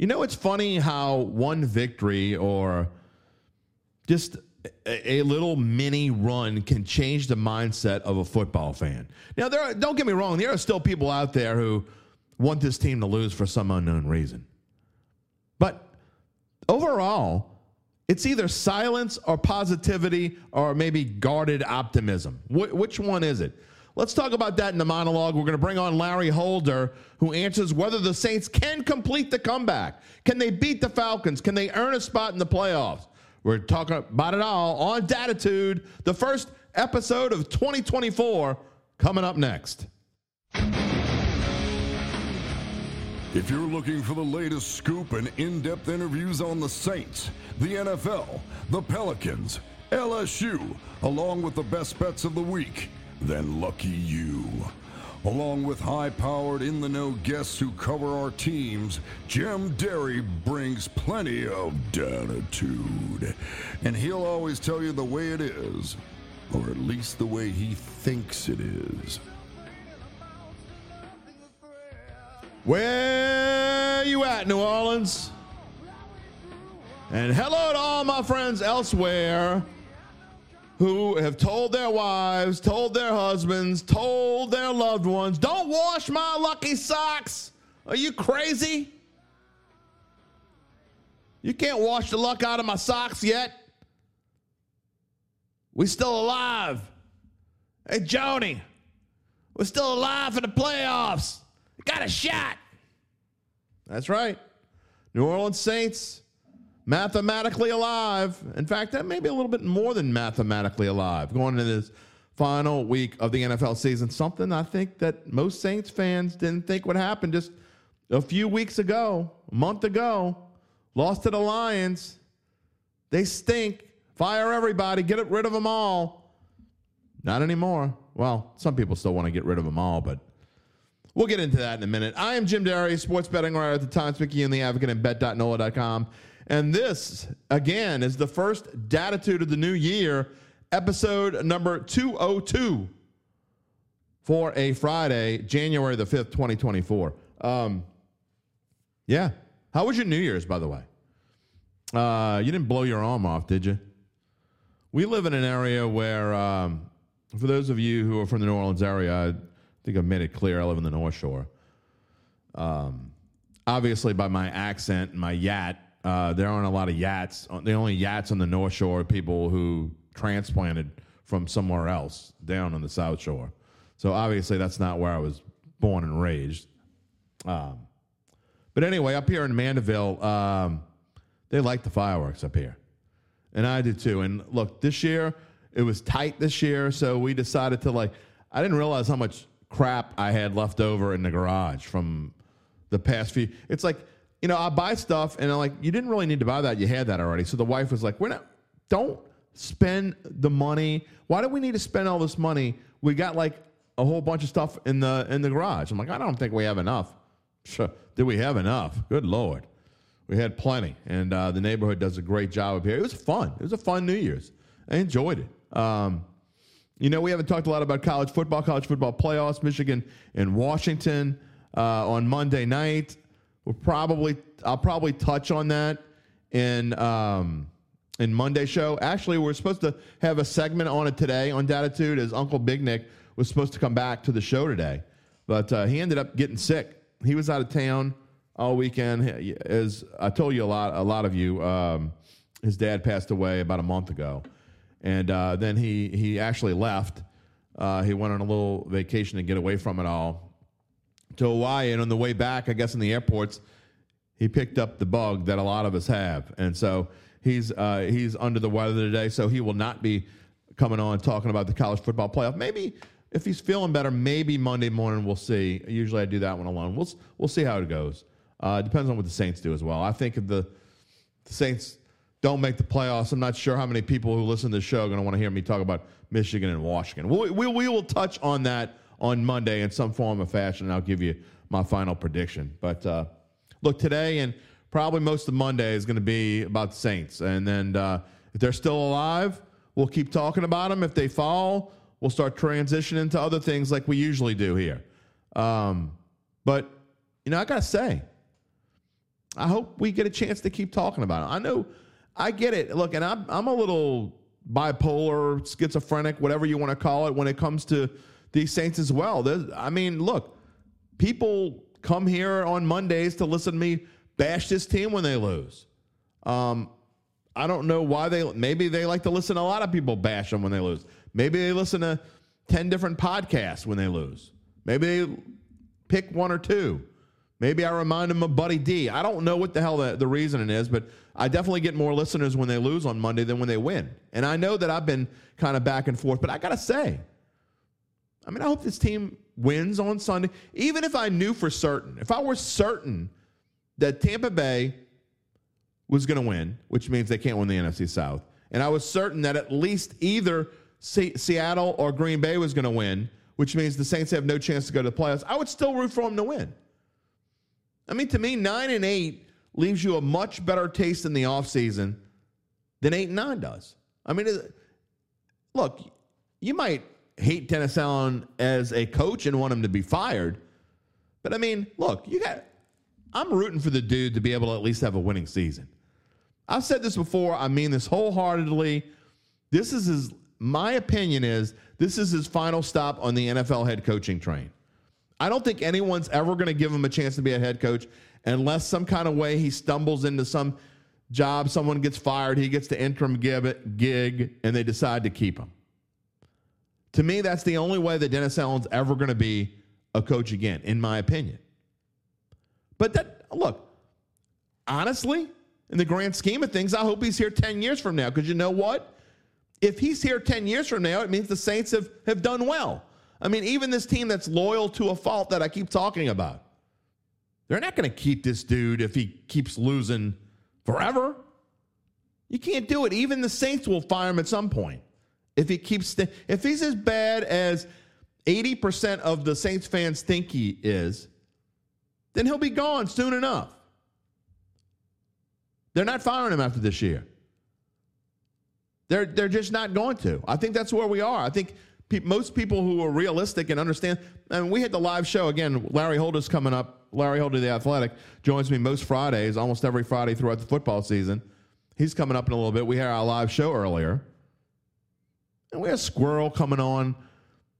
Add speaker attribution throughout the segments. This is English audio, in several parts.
Speaker 1: You know, it's funny how one victory or just a, little mini run can change the mindset of a football fan. Now, there are, don't get me wrong, there are still people out there who want this team to lose for some unknown reason. But overall, it's either silence or positivity or maybe guarded optimism. Wh- which one is it? Let's talk about that in the monologue. We're going to bring on Larry Holder, who answers whether the Saints can complete the comeback. Can they beat the Falcons? Can they earn a spot in the playoffs? We're talking about it all on Dattitude, the first episode of 2024, coming up next.
Speaker 2: If you're looking for the latest scoop and in depth interviews on the Saints, the NFL, the Pelicans, LSU, along with the best bets of the week, then lucky you. Along with high powered, in the know guests who cover our teams, Jim Derry brings plenty of dattitude. And he'll always tell you the way it is, or at least the way he thinks it is.
Speaker 1: Where you at, New Orleans? And hello to all my friends elsewhere who have told their wives, told their husbands, told their loved ones, don't wash my lucky socks. Are you crazy? You can't wash the luck out of my socks yet. We still alive. Hey, Joni, we're still alive for the playoffs. Got a shot. That's right. New Orleans Saints, mathematically alive. In fact, that may be a little bit more than mathematically alive going into this final week of the NFL season. Something I think that most Saints fans didn't think would happen just a few weeks ago, a month ago. Lost to the Lions. They stink. Fire everybody. Get rid of them all. Not anymore. Well, some people still want to get rid of them all, but We'll get into that in a minute. I am Jim Derry, sports betting writer at the Times, Picayune and the Advocate and bet.nola.com. And this, again, is the first Dattitude of the new year, episode number 202 for a Friday, January the 5th, 2024. Um, yeah. How was your New Year's, by the way? Uh, you didn't blow your arm off, did you? We live in an area where, um, for those of you who are from the New Orleans area, I think I've made it clear I live in the North Shore. Um, obviously, by my accent and my yat, uh, there aren't a lot of yats. The only yats on the North Shore are people who transplanted from somewhere else down on the South Shore. So obviously, that's not where I was born and raised. Um, but anyway, up here in Mandeville, um, they like the fireworks up here, and I do too. And look, this year it was tight this year, so we decided to like. I didn't realize how much crap I had left over in the garage from the past few. It's like, you know, I buy stuff and I'm like, you didn't really need to buy that. You had that already. So the wife was like, we're not, don't spend the money. Why do we need to spend all this money? We got like a whole bunch of stuff in the in the garage. I'm like, I don't think we have enough. Sure. Did we have enough? Good Lord. We had plenty. And uh, the neighborhood does a great job up here. It was fun. It was a fun New Year's. I enjoyed it. Um, you know, we haven't talked a lot about college football, college football playoffs, Michigan and Washington uh, on Monday night. We'll probably, I'll probably touch on that in um, in Monday show. Actually, we're supposed to have a segment on it today on Dattitude, as Uncle Big Nick was supposed to come back to the show today, but uh, he ended up getting sick. He was out of town all weekend. As I told you a lot, a lot of you, um, his dad passed away about a month ago and uh, then he he actually left. Uh, he went on a little vacation to get away from it all to Hawaii, and on the way back, I guess in the airports, he picked up the bug that a lot of us have, and so he's uh, he's under the weather today, so he will not be coming on talking about the college football playoff. Maybe if he's feeling better, maybe Monday morning we'll see. Usually I do that one alone. We'll we'll see how it goes. Uh, depends on what the Saints do as well. I think if the, the Saints don't make the playoffs. I'm not sure how many people who listen to the show are going to want to hear me talk about Michigan and Washington. We, we, we will touch on that on Monday in some form or fashion, and I'll give you my final prediction. But uh, look, today and probably most of Monday is going to be about the Saints. And then uh, if they're still alive, we'll keep talking about them. If they fall, we'll start transitioning to other things like we usually do here. Um, but, you know, I got to say, I hope we get a chance to keep talking about it. I know, I get it. Look, and I'm I'm a little bipolar, schizophrenic, whatever you want to call it, when it comes to these Saints as well. I mean, look, people come here on Mondays to listen to me bash this team when they lose. Um, I don't know why they. Maybe they like to listen to a lot of people bash them when they lose. Maybe they listen to ten different podcasts when they lose. Maybe they pick one or two. Maybe I remind them of Buddy D. I don't know what the hell the, the reasoning is, but I definitely get more listeners when they lose on Monday than when they win. And I know that I've been kind of back and forth, but I got to say, I mean, I hope this team wins on Sunday. Even if I knew for certain, if I were certain that Tampa Bay was going to win, which means they can't win the NFC South, and I was certain that at least either C- Seattle or Green Bay was going to win, which means the Saints have no chance to go to the playoffs, I would still root for them to win. I mean, to me, nine and eight leaves you a much better taste in the offseason than eight and nine does. I mean, look, you might hate Dennis Allen as a coach and want him to be fired, but I mean, look, you got. I'm rooting for the dude to be able to at least have a winning season. I've said this before. I mean this wholeheartedly. This is his. My opinion is this is his final stop on the NFL head coaching train. I don't think anyone's ever going to give him a chance to be a head coach unless some kind of way he stumbles into some job, someone gets fired, he gets the interim gig, and they decide to keep him. To me, that's the only way that Dennis Allen's ever going to be a coach again, in my opinion. But that, look, honestly, in the grand scheme of things, I hope he's here 10 years from now because you know what? If he's here 10 years from now, it means the Saints have, have done well. I mean, even this team that's loyal to a fault that I keep talking about, they're not going to keep this dude if he keeps losing forever. You can't do it. Even the Saints will fire him at some point if he keeps if he's as bad as 80% of the Saints fans think he is, then he'll be gone soon enough. They're not firing him after this year. They're, they're just not going to. I think that's where we are. I think pe- most people who are realistic and understand. and we had the live show again. Larry Holder's coming up. Larry Holder, the Athletic, joins me most Fridays, almost every Friday throughout the football season. He's coming up in a little bit. We had our live show earlier, and we had Squirrel coming on,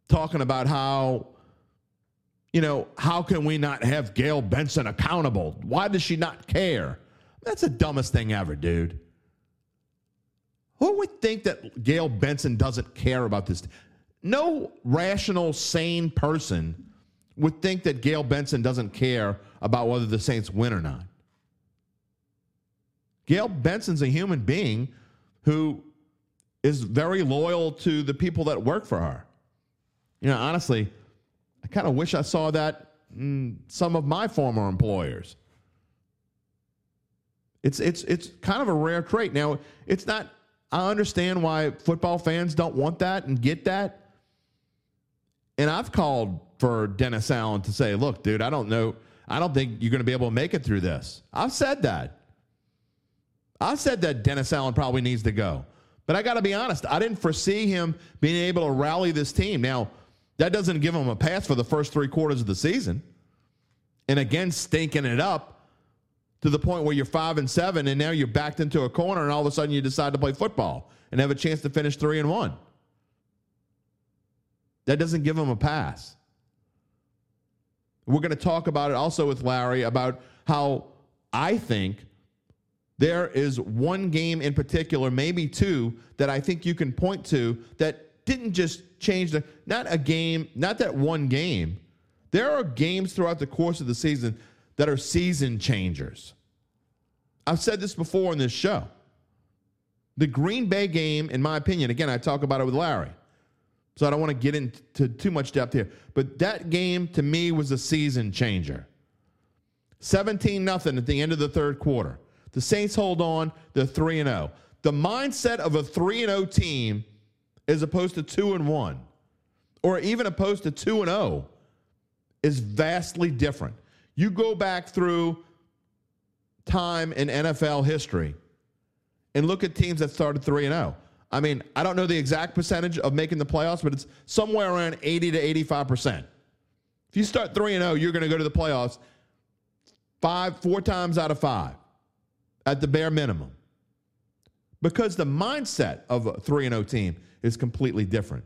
Speaker 1: talking about how, you know, how can we not have Gayle Benson accountable? Why does she not care? That's the dumbest thing ever, dude. Who would think that Gayle Benson doesn't care about this? no rational, sane person would think that Gayle Benson doesn't care about whether the Saints win or not. Gayle Benson's a human being who is very loyal to the people that work for her. You know, honestly, I kind of wish I saw that in some of my former employers. It's it's it's kind of a rare trait. Now, it's not I understand why football fans don't want that and get that. And I've called for Dennis Allen to say, look, dude, I don't know. I don't think you're going to be able to make it through this. I've said that. I said that Dennis Allen probably needs to go. But I got to be honest, I didn't foresee him being able to rally this team. Now, that doesn't give him a pass for the first three quarters of the season. And again, stinking it up to the point where you're five and seven, and now you're backed into a corner, and all of a sudden you decide to play football and have a chance to finish three and one. That doesn't give him a pass. We're going to talk about it also with Larry about how I think there is one game in particular, maybe two, that I think you can point to that didn't just change the, not a game, not that one game. There are games throughout the course of the season that are season changers. I've said this before in this show. The Green Bay game, in my opinion, again, I talk about it with Larry. So I don't want to get into too much depth here. But that game to me was a season changer. 17 nothing at the end of the third quarter. The Saints hold on, they're 3 and 0. The mindset of a 3 and 0 team as opposed to 2 and 1 or even opposed to 2 and 0 is vastly different. You go back through time in NFL history and look at teams that started 3 and 0. I mean, I don't know the exact percentage of making the playoffs, but it's somewhere around 80 to 85%. If you start 3 and 0, you're going to go to the playoffs five, four times out of five at the bare minimum. Because the mindset of a 3 0 team is completely different.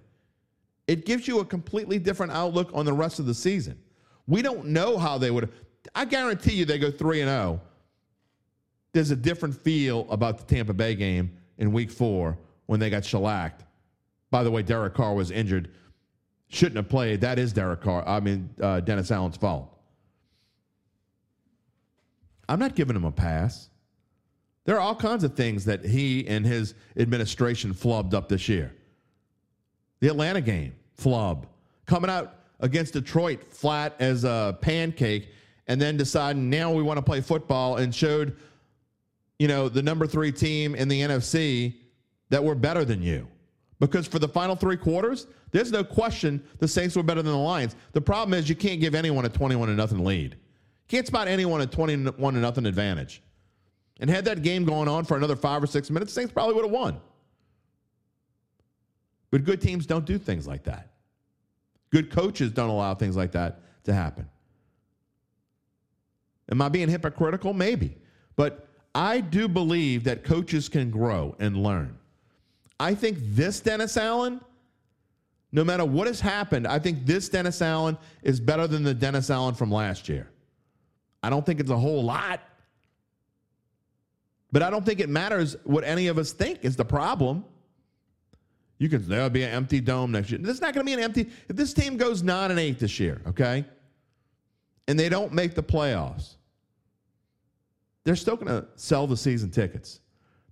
Speaker 1: It gives you a completely different outlook on the rest of the season. We don't know how they would. I guarantee you they go 3 and 0. There's a different feel about the Tampa Bay game in week four when they got shellacked. By the way, Derek Carr was injured. Shouldn't have played. That is Derek Carr. I mean, uh, Dennis Allen's fault. I'm not giving him a pass. There are all kinds of things that he and his administration flubbed up this year. The Atlanta game, flub. Coming out against Detroit flat as a pancake, and then deciding now we want to play football and showed, you know, the number three team in the NFC that we're better than you. Because for the final three quarters, there's no question the Saints were better than the Lions. The problem is you can't give anyone a 21 to nothing lead. Can't spot anyone a 21 to nothing advantage. And had that game going on for another five or six minutes, Saints probably would have won. But good teams don't do things like that. Good coaches don't allow things like that to happen. Am I being hypocritical? Maybe. But I do believe that coaches can grow and learn. I think this Dennis Allen, no matter what has happened, I think this Dennis Allen is better than the Dennis Allen from last year. I don't think it's a whole lot. But I don't think it matters what any of us think is the problem. You can there'll be an empty dome next year. There's not going to be an empty. If this team goes nine and eight this year, okay, and they don't make the playoffs, they're still going to sell the season tickets.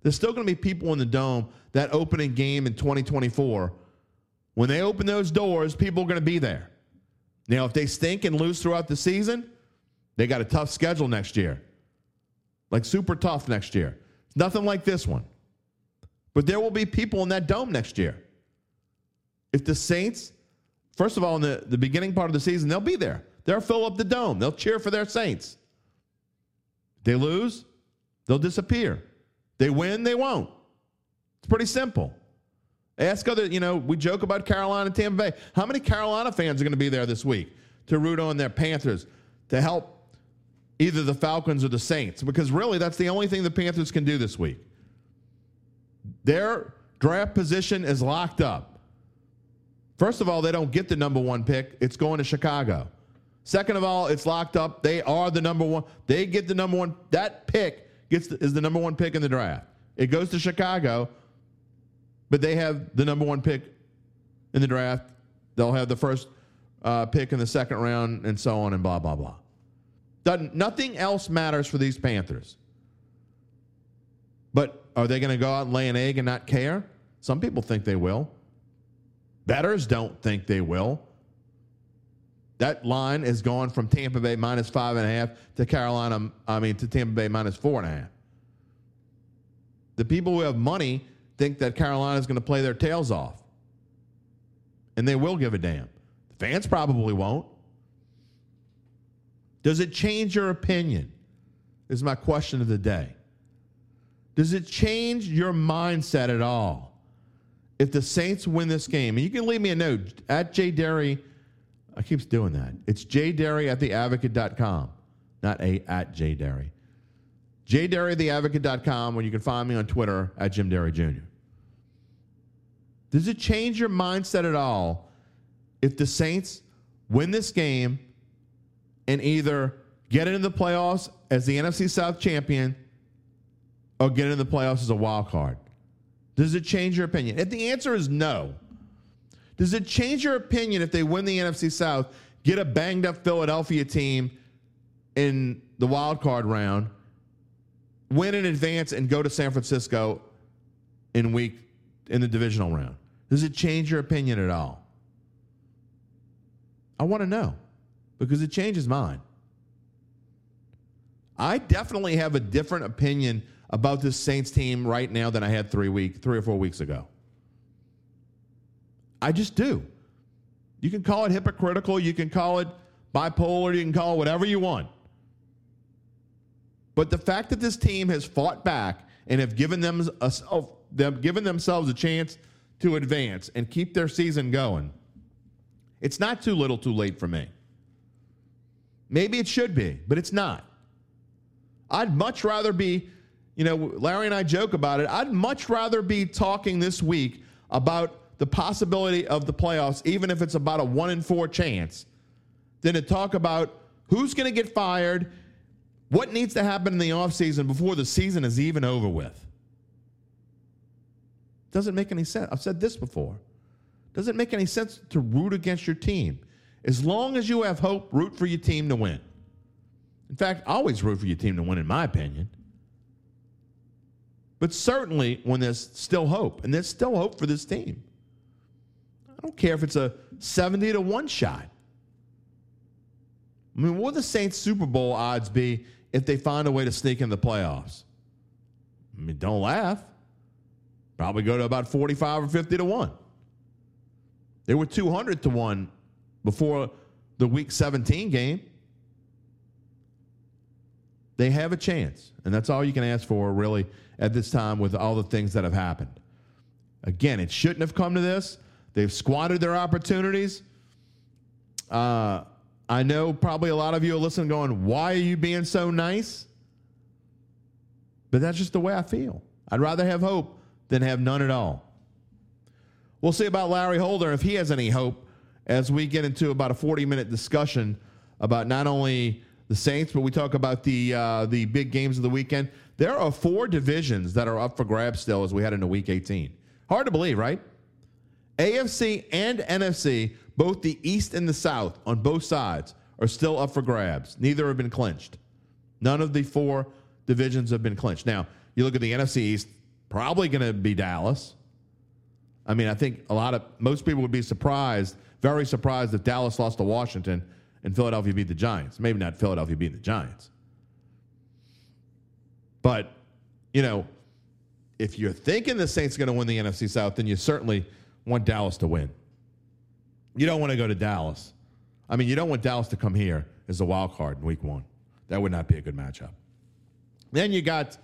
Speaker 1: There's still going to be people in the dome that opening game in 2024. When they open those doors, people are going to be there. Now, if they stink and lose throughout the season, they got a tough schedule next year like super tough next year. Nothing like this one. But there will be people in that dome next year. If the Saints, first of all, in the, the beginning part of the season, they'll be there. They'll fill up the dome. They'll cheer for their Saints. They lose, they'll disappear. They win, they won't. It's pretty simple. Ask other, you know, we joke about Carolina Tampa Bay. How many Carolina fans are going to be there this week to root on their Panthers to help either the Falcons or the Saints, because really that's the only thing the Panthers can do this week. Their draft position is locked up. First of all, they don't get the number one pick, it's going to Chicago. Second of all, it's locked up. They are the number one. They get the number one. That pick gets the, is the number one pick in the draft. It goes to Chicago, but they have the number one pick in the draft. They'll have the first uh, pick in the second round, and so on, and blah blah blah. Doesn't, nothing else matters for these Panthers. But are they going to go out and lay an egg and not care? Some people think they will. Betters don't think they will. That line is gone from Tampa Bay minus five and a half to Carolina, I mean, to Tampa Bay minus four and a half. The people who have money think that Carolina is going to play their tails off. And they will give a damn. The fans probably won't. Does it change your opinion? Is my question of the day. Does it change your mindset at all if the Saints win this game? And you can leave me a note at Jay Derry. I keep doing that. It's jderry at theadvocate.com, not a at Jay Derry. Jderry at theadvocate.com, where you can find me on Twitter at Jim Derry Jr. Does it change your mindset at all if the Saints win this game and either get into the playoffs as the NFC South champion or get into the playoffs as a wild card? Does it change your opinion? If the answer is no, does it change your opinion if they win the NFC South, get a banged up Philadelphia team in the wild card round, win in advance, and go to San Francisco in week in the divisional round? Does it change your opinion at all? I want to know because it changes mine. I definitely have a different opinion about this Saints team right now than I had three week, three or four weeks ago. I just do. You can call it hypocritical, you can call it bipolar, you can call it whatever you want. But the fact that this team has fought back and have given them a, oh, they've given themselves a chance to advance and keep their season going, it's not too little, too late for me. Maybe it should be, but it's not. I'd much rather be, you know, Larry and I joke about it. I'd much rather be talking this week about the possibility of the playoffs, even if it's about a one in four chance, than to talk about who's going to get fired, what needs to happen in the offseason before the season is even over with. Doesn't make any sense. I've said this before. Doesn't make any sense to root against your team. As long as you have hope, root for your team to win. In fact, always root for your team to win, in my opinion. But certainly when there's still hope, and there's still hope for this team. I don't care if it's a 70 to 1 shot. I mean, what would the Saints Super Bowl odds be if they find a way to sneak in the playoffs? I mean, don't laugh. Probably go to about 45 or 50 to 1. They were 200 to 1 before the week 17 game. They have a chance, and that's all you can ask for, really, at this time with all the things that have happened. Again, it shouldn't have come to this. They've squandered their opportunities. Uh, I know probably a lot of you are listening going, why are you being so nice? But that's just the way I feel. I'd rather have hope than have none at all. We'll see about Larry Holder if he has any hope as we get into about a 40 minute discussion about not only the Saints, but we talk about the uh, the big games of the weekend. There are four divisions that are up for grabs still as we head into Week 18. Hard to believe, right? AFC and NFC, both the East and the South, on both sides, are still up for grabs. Neither have been clinched. None of the four divisions have been clinched. Now, you look at the NFC East, probably going to be Dallas. I mean, I think a lot of most people would be surprised, very surprised if Dallas lost to Washington and Philadelphia beat the Giants. Maybe not Philadelphia beating the Giants. But, you know, if you're thinking the Saints are going to win the NFC South, then you certainly want Dallas to win. You don't want to go to Dallas. I mean, you don't want Dallas to come here as a wild card in week one. That would not be a good matchup. Then you got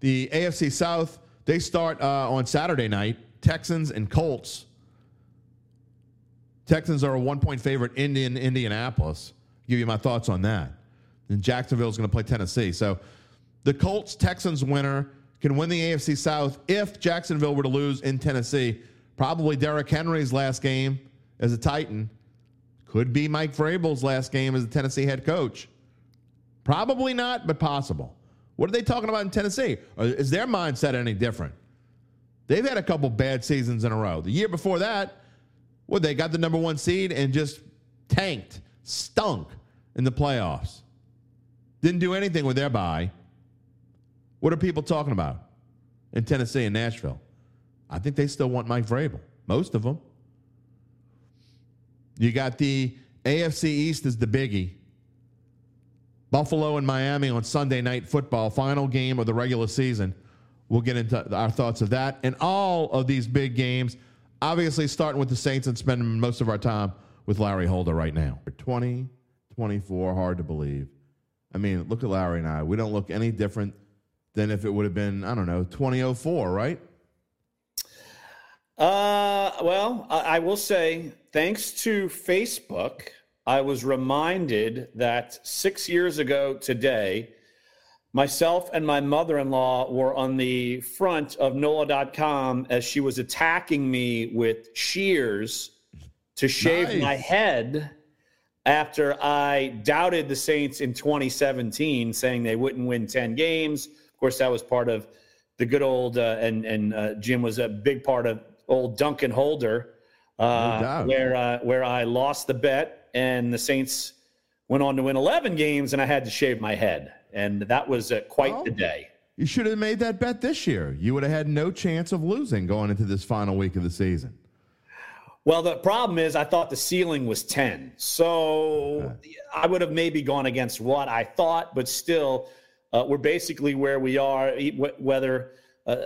Speaker 1: the AFC South. They start uh, on Saturday night. Texans and Colts. Texans are a one point favorite in, in Indianapolis. give you my thoughts on that. And Jacksonville is going to play Tennessee. So the Colts Texans winner can win the AFC South if Jacksonville were to lose in Tennessee. Probably Derrick Henry's last game as a Titan. Could be Mike Vrabel's last game as a Tennessee head coach. Probably not, but possible. What are they talking about in Tennessee? Uh, is their mindset any different? They've had a couple bad seasons in a row. The year before that, they got the number one seed and just tanked, stunk in the playoffs. Didn't do anything with their bye. What are people talking about in Tennessee and Nashville? I think they still want Mike Vrabel, most of them. You got the AFC East is the biggie. Buffalo and Miami on Sunday night football, final game of the regular season. We'll get into our thoughts of that and all of these big games. Obviously, starting with the Saints and spending most of our time with Larry Holder right now. 20, 24, hard to believe. I mean, look at Larry and I. We don't look any different than if it would have been, I don't know, 2004, right?
Speaker 3: Uh, well, I will say, thanks to Facebook, I was reminded that six years ago today, myself and my mother in law were on the front of NOLA.com as she was attacking me with shears to shave nice. my head after I doubted the Saints in 2017, saying they wouldn't win 10 games. Of course, that was part of the good old, uh, and, and uh, Jim was a big part of old Duncan Holder, uh, no where, uh, where I lost the bet and the Saints went on to win 11 games and I had to shave my head and that was uh, quite well, the day.
Speaker 1: You should have made that bet this year. You would have had no chance of losing going into this final week of the season.
Speaker 3: Well, the problem is, I thought the ceiling was 10. So okay. I would have maybe gone against what I thought, but still, uh, we're basically where we are, whether, uh,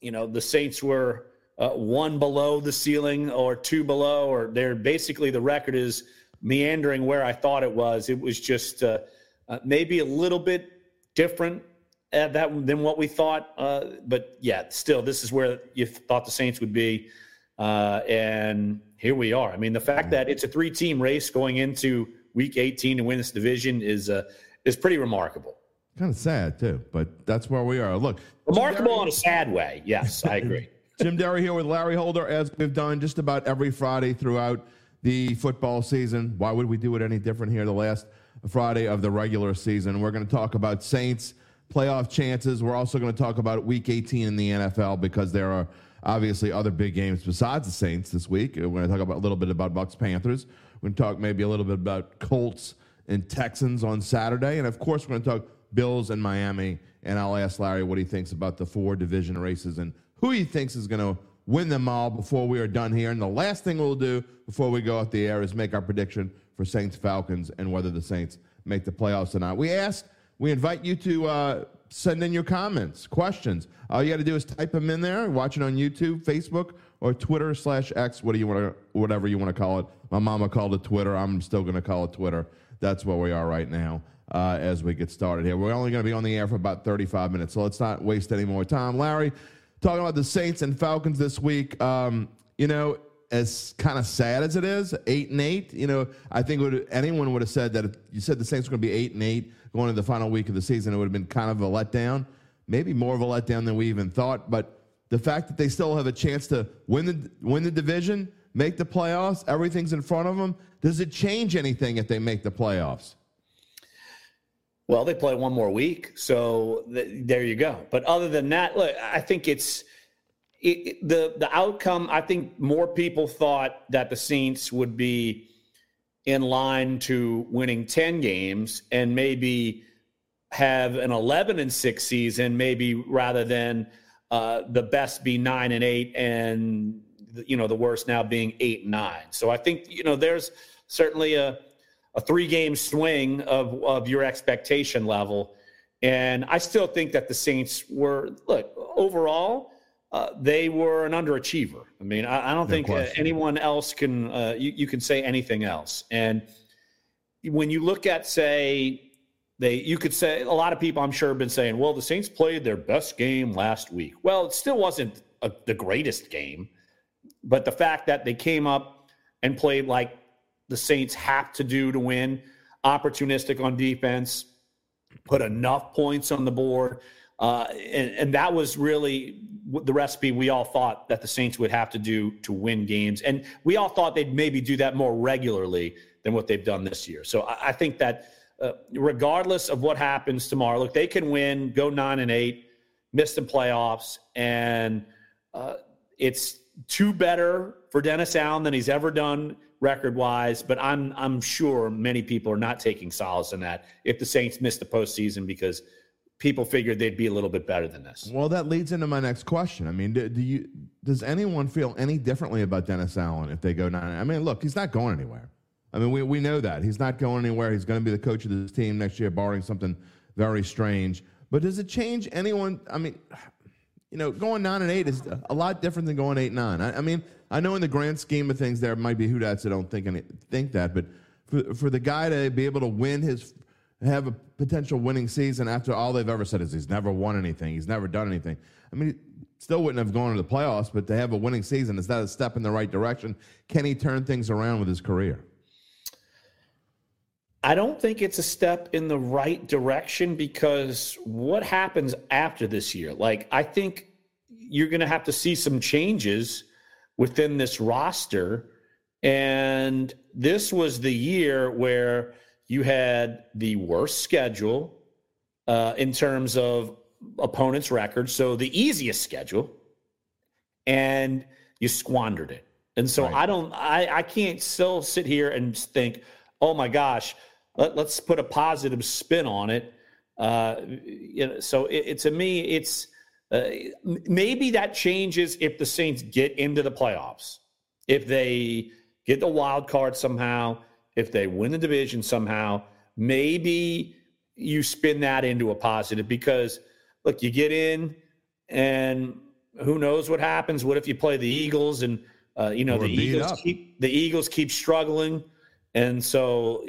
Speaker 3: you know, the Saints were uh, one below the ceiling or two below, or they're basically the record is meandering where I thought it was. It was just uh, uh, maybe a little bit different at that than what we thought. Uh, but yeah, still, this is where you thought the Saints would be, uh, and here we are. I mean, the fact that it's a three-team race going into Week 18 to win this division is uh, is pretty remarkable.
Speaker 1: Kind of sad too, but that's where we are. Look,
Speaker 3: remarkable in a sad way. Yes, I agree.
Speaker 1: Jim Derry here with Larry Holder, as we've done just about every Friday throughout the football season. Why would we do it any different here? The last Friday of the regular season. We're going to talk about Saints playoff chances. We're also going to talk about Week 18 in the NFL because there are obviously other big games besides the Saints this week. We're going to talk about a little bit about Bucs Panthers. We're going to talk maybe a little bit about Colts and Texans on Saturday, and of course we're going to talk Bills and Miami. And I'll ask Larry what he thinks about the four division races and who he thinks is going to win them all before we are done here. And the last thing we'll do before we go off the air is make our prediction for Saints Falcons and whether the Saints make the playoffs or not. We asked, we invite you to uh, send in your comments, questions. All you got to do is type them in there. Watch it on YouTube, Facebook, or Twitter slash X. What do you want to, whatever you want to call it. My mama called it Twitter. I'm still going to call it Twitter. That's where we are right now. Uh, as we get started here, we're only going to be on the air for about 35 minutes, so let's not waste any more time. Larry, talking about the Saints and Falcons this week. Um, you know, as kind of sad as it is, eight and eight. You know, I think would, anyone would have said that if you said the Saints were going to be eight and eight going into the final week of the season, it would have been kind of a letdown, maybe more of a letdown than we even thought. But the fact that they still have a chance to win the win the division, make the playoffs, everything's in front of them. Does it change anything if they make the playoffs?
Speaker 3: Well, they play one more week, so th- there you go. But other than that, look, I think it's it, the the outcome. I think more people thought that the Saints would be in line to winning ten games and maybe have an eleven and six season, maybe rather than uh, the best be nine and eight, and you know the worst now being eight and nine. So I think you know there's certainly a a three game swing of, of your expectation level. And I still think that the Saints were, look, overall, uh, they were an underachiever. I mean, I, I don't no think uh, anyone else can, uh, you, you can say anything else. And when you look at, say, they, you could say, a lot of people I'm sure have been saying, well, the Saints played their best game last week. Well, it still wasn't a, the greatest game, but the fact that they came up and played like the Saints have to do to win. Opportunistic on defense, put enough points on the board. Uh, and, and that was really the recipe we all thought that the Saints would have to do to win games. And we all thought they'd maybe do that more regularly than what they've done this year. So I, I think that uh, regardless of what happens tomorrow, look, they can win, go nine and eight, miss the playoffs, and uh, it's two better for Dennis Allen than he's ever done record wise, but I'm I'm sure many people are not taking solace in that if the Saints miss the postseason because people figured they'd be a little bit better than this.
Speaker 1: Well, that leads into my next question. I mean, do, do you does anyone feel any differently about Dennis Allen if they go nine? I mean, look, he's not going anywhere. I mean, we we know that he's not going anywhere. He's going to be the coach of this team next year, barring something very strange. But does it change anyone? I mean, you know, going nine and eight is a lot different than going eight nine. I, I mean, I know in the grand scheme of things, there might be who that don't think any, think that, but for for the guy to be able to win his have a potential winning season after all they've ever said is he's never won anything, he's never done anything. I mean, still wouldn't have gone to the playoffs, but to have a winning season is that a step in the right direction? Can he turn things around with his career?
Speaker 3: I don't think it's a step in the right direction because what happens after this year? Like, I think you're going to have to see some changes within this roster. And this was the year where you had the worst schedule uh, in terms of opponents' records. So the easiest schedule, and you squandered it. And so right. I don't, I, I can't still sit here and think, oh my gosh, let, us put a positive spin on it. Uh, you know, so it, it, to me, it's uh, maybe that changes if the Saints get into the playoffs. If they get the wild card somehow, if they win the division somehow, maybe you spin that into a positive because look, you get in and who knows what happens? What if you play the Eagles and uh, you know the Eagles up. keep the Eagles keep struggling, and so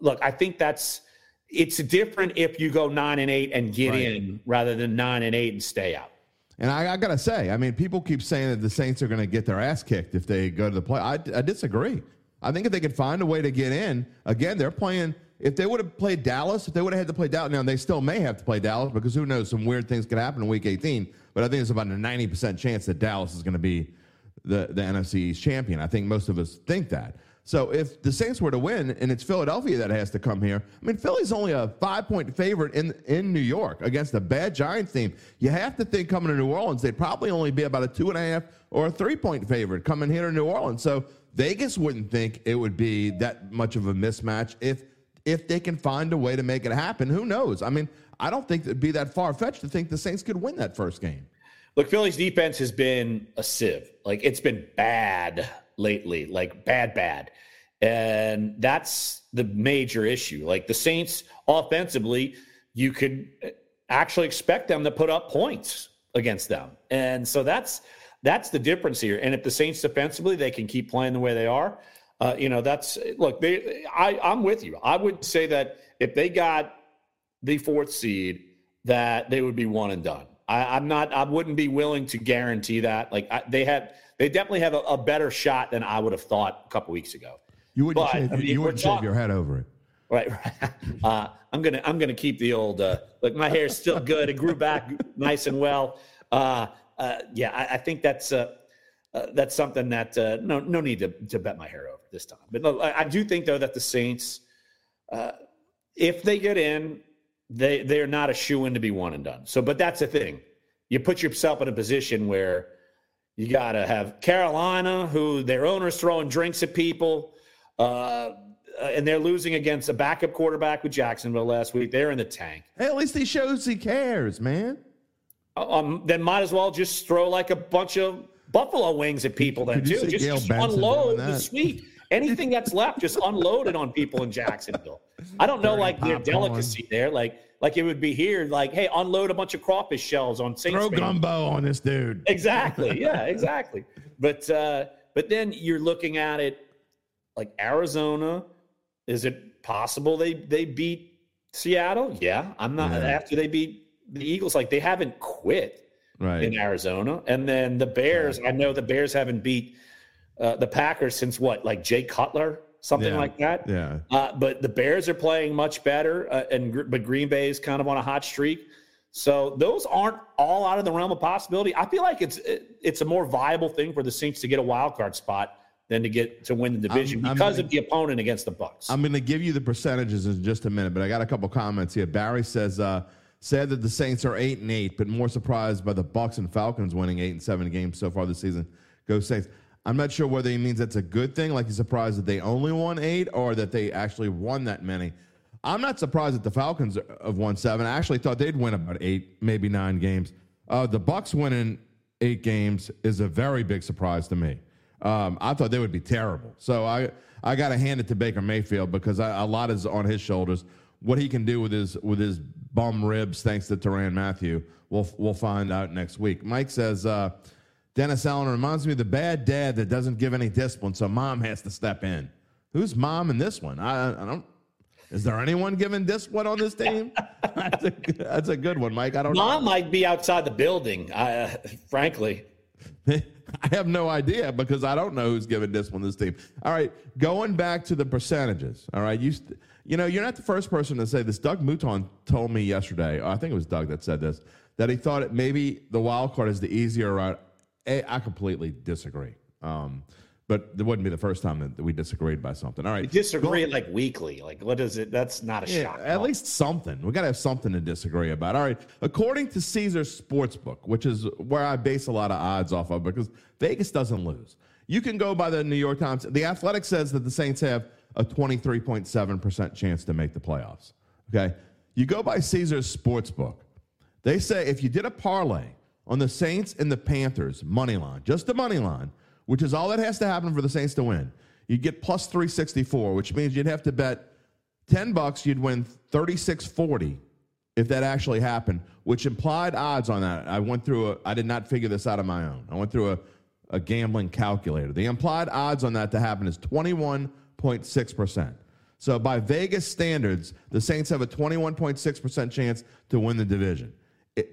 Speaker 3: look, I think that's it's different if you go nine and eight and get right. in rather than nine and eight and stay out.
Speaker 1: And I, I got to say, I mean, people keep saying that the Saints are going to get their ass kicked if they go to the play. I, I disagree. I think if they could find a way to get in, again, they're playing. if they would have played Dallas, if they would have had to play Dallas, now they still may have to play Dallas because who knows, some weird things could happen in Week 18. But I think it's about a 90% chance that Dallas is going to be the the NFC East champion. I think most of us think that. So if the Saints were to win and it's Philadelphia that has to come here, I mean Philly's only a five point favorite in in New York against a bad Giants team. You have to think coming to New Orleans, they'd probably only be about a two and a half or a three point favorite coming here to New Orleans. So Vegas wouldn't think it would be that much of a mismatch if if they can find a way to make it happen. Who knows? I mean, I don't think it'd be that far fetched to think the Saints could win that first game.
Speaker 3: Look, Philly's defense has been a sieve. Like it's been bad lately, like bad, bad. And that's the major issue. Like the Saints offensively, you could actually expect them to put up points against them. And so that's that's the difference here. And if the Saints defensively, they can keep playing the way they are, uh, you know, that's look, they I, I'm with you. I would say that if they got the fourth seed, that they would be one and done. I, am not. I wouldn't be willing to guarantee that. Like I, they had, they definitely have a, a, better shot than I would have thought a couple weeks ago.
Speaker 1: You wouldn't, but, shave, I mean, you wouldn't shave your head over it.
Speaker 3: Right. Uh, I'm gonna. I'm gonna keep the old. Uh, look, my hair is still good. It grew back nice and well. Uh, uh, yeah, I, I, think that's uh, uh, that's something that uh, no no need to, to bet my hair over this time. But look, I, I do think though that the Saints, uh, if they get in, they they're not a shoe in to be one and done. So, but that's the thing. You put yourself in a position where you got to have Carolina, who their owner's throwing drinks at people, uh, and they're losing against a backup quarterback with Jacksonville last week. They're in the tank.
Speaker 1: Hey, at least he shows he cares, man.
Speaker 3: Um, then might as well just throw like a bunch of buffalo wings at people then too. Just, just unload the suite anything that's left, just unload it on people in Jacksonville. I don't know, like their delicacy there, like like it would be here, like hey, unload a bunch of crawfish shells on Saints.
Speaker 1: Throw gumbo on this dude.
Speaker 3: Exactly. Yeah. Exactly. but uh, but then you're looking at it like Arizona. Is it possible they they beat Seattle? Yeah, I'm not. Yeah. After they beat the Eagles, like they haven't quit right. in Arizona, and then the Bears. Right. I know the Bears haven't beat uh, the Packers since what, like Jay Cutler, something
Speaker 1: yeah.
Speaker 3: like that.
Speaker 1: Yeah.
Speaker 3: Uh, but the Bears are playing much better, uh, and but Green Bay is kind of on a hot streak. So those aren't all out of the realm of possibility. I feel like it's it's a more viable thing for the Saints to get a wild card spot than to get to win the division I'm, because I'm gonna, of the opponent against the Bucs.
Speaker 1: I'm going to give you the percentages in just a minute, but I got a couple comments here. Barry says. Uh, said that the Saints are eight and eight, but more surprised by the Bucs and Falcons winning eight and seven games so far this season. Go Saints. I'm not sure whether he means that's a good thing, like he's surprised that they only won eight, or that they actually won that many. I'm not surprised that the Falcons have won seven. I actually thought they'd win about eight, maybe nine games. Uh, the Bucs winning eight games is a very big surprise to me. Um, I thought they would be terrible. So I I got to hand it to Baker Mayfield because I, a lot is on his shoulders. What he can do with his with his bum ribs, thanks to Tyrann Mathieu. we'll we'll find out next week. Mike says. Uh, Dennis Allen reminds me of the bad dad that doesn't give any discipline, so mom has to step in. Who's mom in this one? I, I don't. Is there anyone giving discipline on this team? that's, a, that's a good one, Mike. I don't.
Speaker 3: Mom
Speaker 1: know.
Speaker 3: might be outside the building. Uh, frankly,
Speaker 1: I have no idea because I don't know who's giving discipline this team. All right, going back to the percentages. All right, you you know you're not the first person to say this. Doug Mouton told me yesterday. I think it was Doug that said this that he thought it maybe the wild card is the easier route. I completely disagree. Um, but it wouldn't be the first time that we disagreed by something. All right, we
Speaker 3: disagree like weekly. Like what is it? That's not a yeah, shock.
Speaker 1: At least something. We got to have something to disagree about. All right. According to Caesars Sportsbook, which is where I base a lot of odds off of, because Vegas doesn't lose. You can go by the New York Times. The Athletic says that the Saints have a 23.7% chance to make the playoffs. Okay. You go by Caesars Sportsbook. They say if you did a parlay on the Saints and the Panthers money line, just the money line, which is all that has to happen for the Saints to win. You'd get plus 364, which means you'd have to bet 10 bucks, you'd win 3640 if that actually happened, which implied odds on that. I went through a, I did not figure this out on my own. I went through a, a gambling calculator. The implied odds on that to happen is 21.6%. So by Vegas standards, the Saints have a 21.6% chance to win the division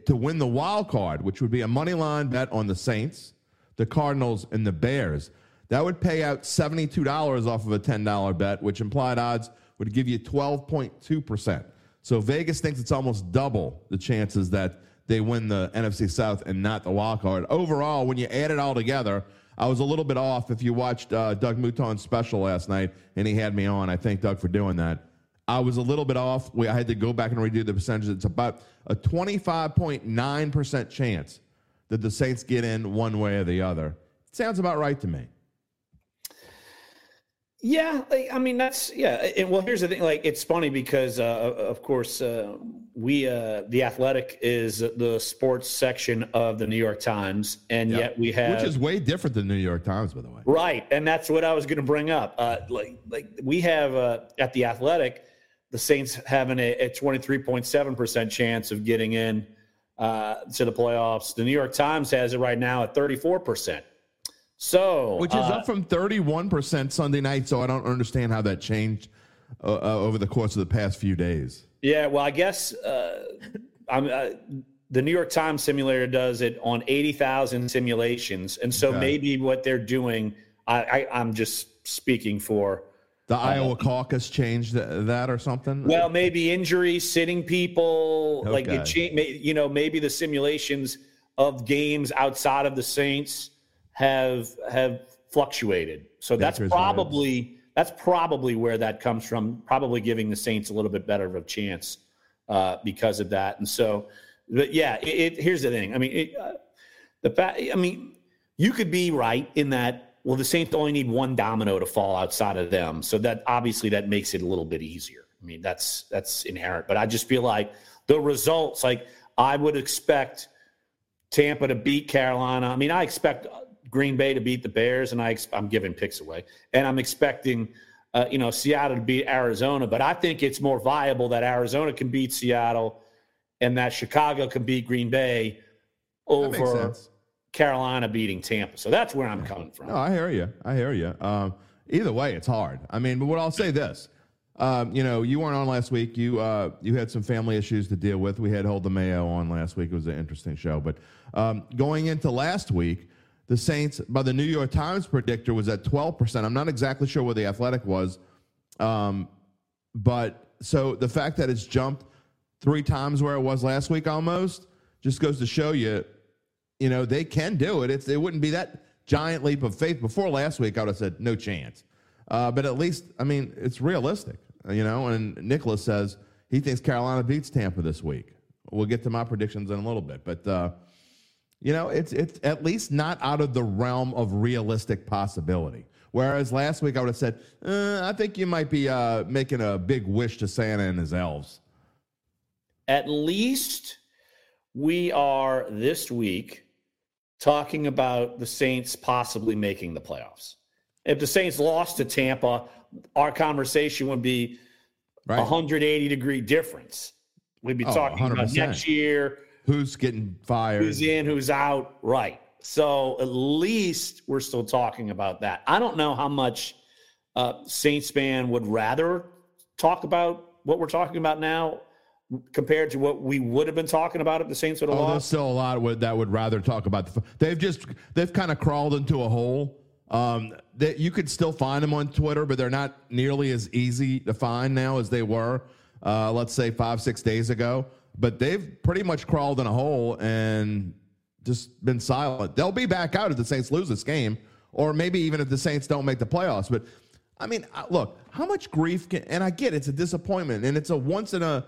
Speaker 1: to win the wild card, which would be a money line bet on the Saints, the Cardinals, and the Bears. That would pay out $72 off of a $10 bet, which implied odds would give you 12.2%. So Vegas thinks it's almost double the chances that they win the NFC South and not the wild card. Overall, when you add it all together, I was a little bit off. If you watched uh, Doug Mouton's special last night, and he had me on, I thank Doug for doing that. I was a little bit off. We, I had to go back and redo the percentages. It's about a 25.9% chance that the Saints get in one way or the other. Sounds about right to me.
Speaker 3: Yeah, like, I mean that's yeah. And well, here's the thing. Like, it's funny because, uh, of course, uh, we uh, the Athletic is the sports section of the New York Times, and yep. yet we have
Speaker 1: which is way different than the New York Times, by the way.
Speaker 3: Right, and that's what I was going to bring up. Uh, like, like we have uh, at the Athletic, the Saints having a twenty three point seven percent chance of getting in uh, to the playoffs. The New York Times has it right now at thirty four percent. So,
Speaker 1: which is uh, up from 31% Sunday night. So I don't understand how that changed uh, uh, over the course of the past few days.
Speaker 3: Yeah, well, I guess uh, I'm, uh, the New York Times simulator does it on 80,000 simulations. And so okay. maybe what they're doing, I, I, am just speaking for.
Speaker 1: The Iowa caucus changed that or something?
Speaker 3: Well, maybe injuries, sitting people, okay. like, it, you know, maybe the simulations of games outside of the Saints have have fluctuated. So that's probably that's probably where that comes from. Probably giving the Saints a little bit better of a chance uh, because of that. And so, but yeah, it, it here's the thing. I mean, it, uh, the fact. I mean, you could be right in that. Well, the Saints only need one domino to fall outside of them, so that obviously that makes it a little bit easier. I mean, that's that's inherent. But I just feel like the results, like I would expect Tampa to beat Carolina. I mean, I expect Green Bay to beat the Bears, and I, I'm giving picks away, and I'm expecting, uh, you know, Seattle to beat Arizona. But I think it's more viable that Arizona can beat Seattle, and that Chicago can beat Green Bay over Carolina beating Tampa. So that's where I'm coming from.
Speaker 1: No, I hear you. I hear you. Um, either way, it's hard. I mean, but what I'll say this. Um, you know, you weren't on last week. You uh, you had some family issues to deal with. We had Hold the Mayo on last week. It was an interesting show. But um, going into last week, the Saints, by the New York Times predictor, was at 12%. I'm not exactly sure where the athletic was. Um, but so the fact that it's jumped three times where it was last week almost just goes to show you, you know, they can do it. It's, it wouldn't be that giant leap of faith. Before last week, I would have said no chance. Uh, but at least, I mean, it's realistic, you know. And Nicholas says he thinks Carolina beats Tampa this week. We'll get to my predictions in a little bit. But, uh, you know, it's it's at least not out of the realm of realistic possibility. Whereas last week I would have said, uh, I think you might be uh, making a big wish to Santa and his elves.
Speaker 3: At least we are this week talking about the Saints possibly making the playoffs. If the Saints lost to Tampa, our conversation would be right. 180 degree difference. We'd be oh, talking 100%. about next year
Speaker 1: who's getting fired,
Speaker 3: who's in, who's out. Right. So at least we're still talking about that. I don't know how much uh, Saints fan would rather talk about what we're talking about now compared to what we would have been talking about if the Saints would have oh, lost.
Speaker 1: There's still a lot would, that would rather talk about. The, they've just they've kind of crawled into a hole. Um, that you could still find them on Twitter, but they're not nearly as easy to find now as they were. Uh, let's say five six days ago but they've pretty much crawled in a hole and just been silent. They'll be back out if the Saints lose this game, or maybe even if the Saints don't make the playoffs. But I mean, uh, look, how much grief can and I get it's a disappointment and it's a once in a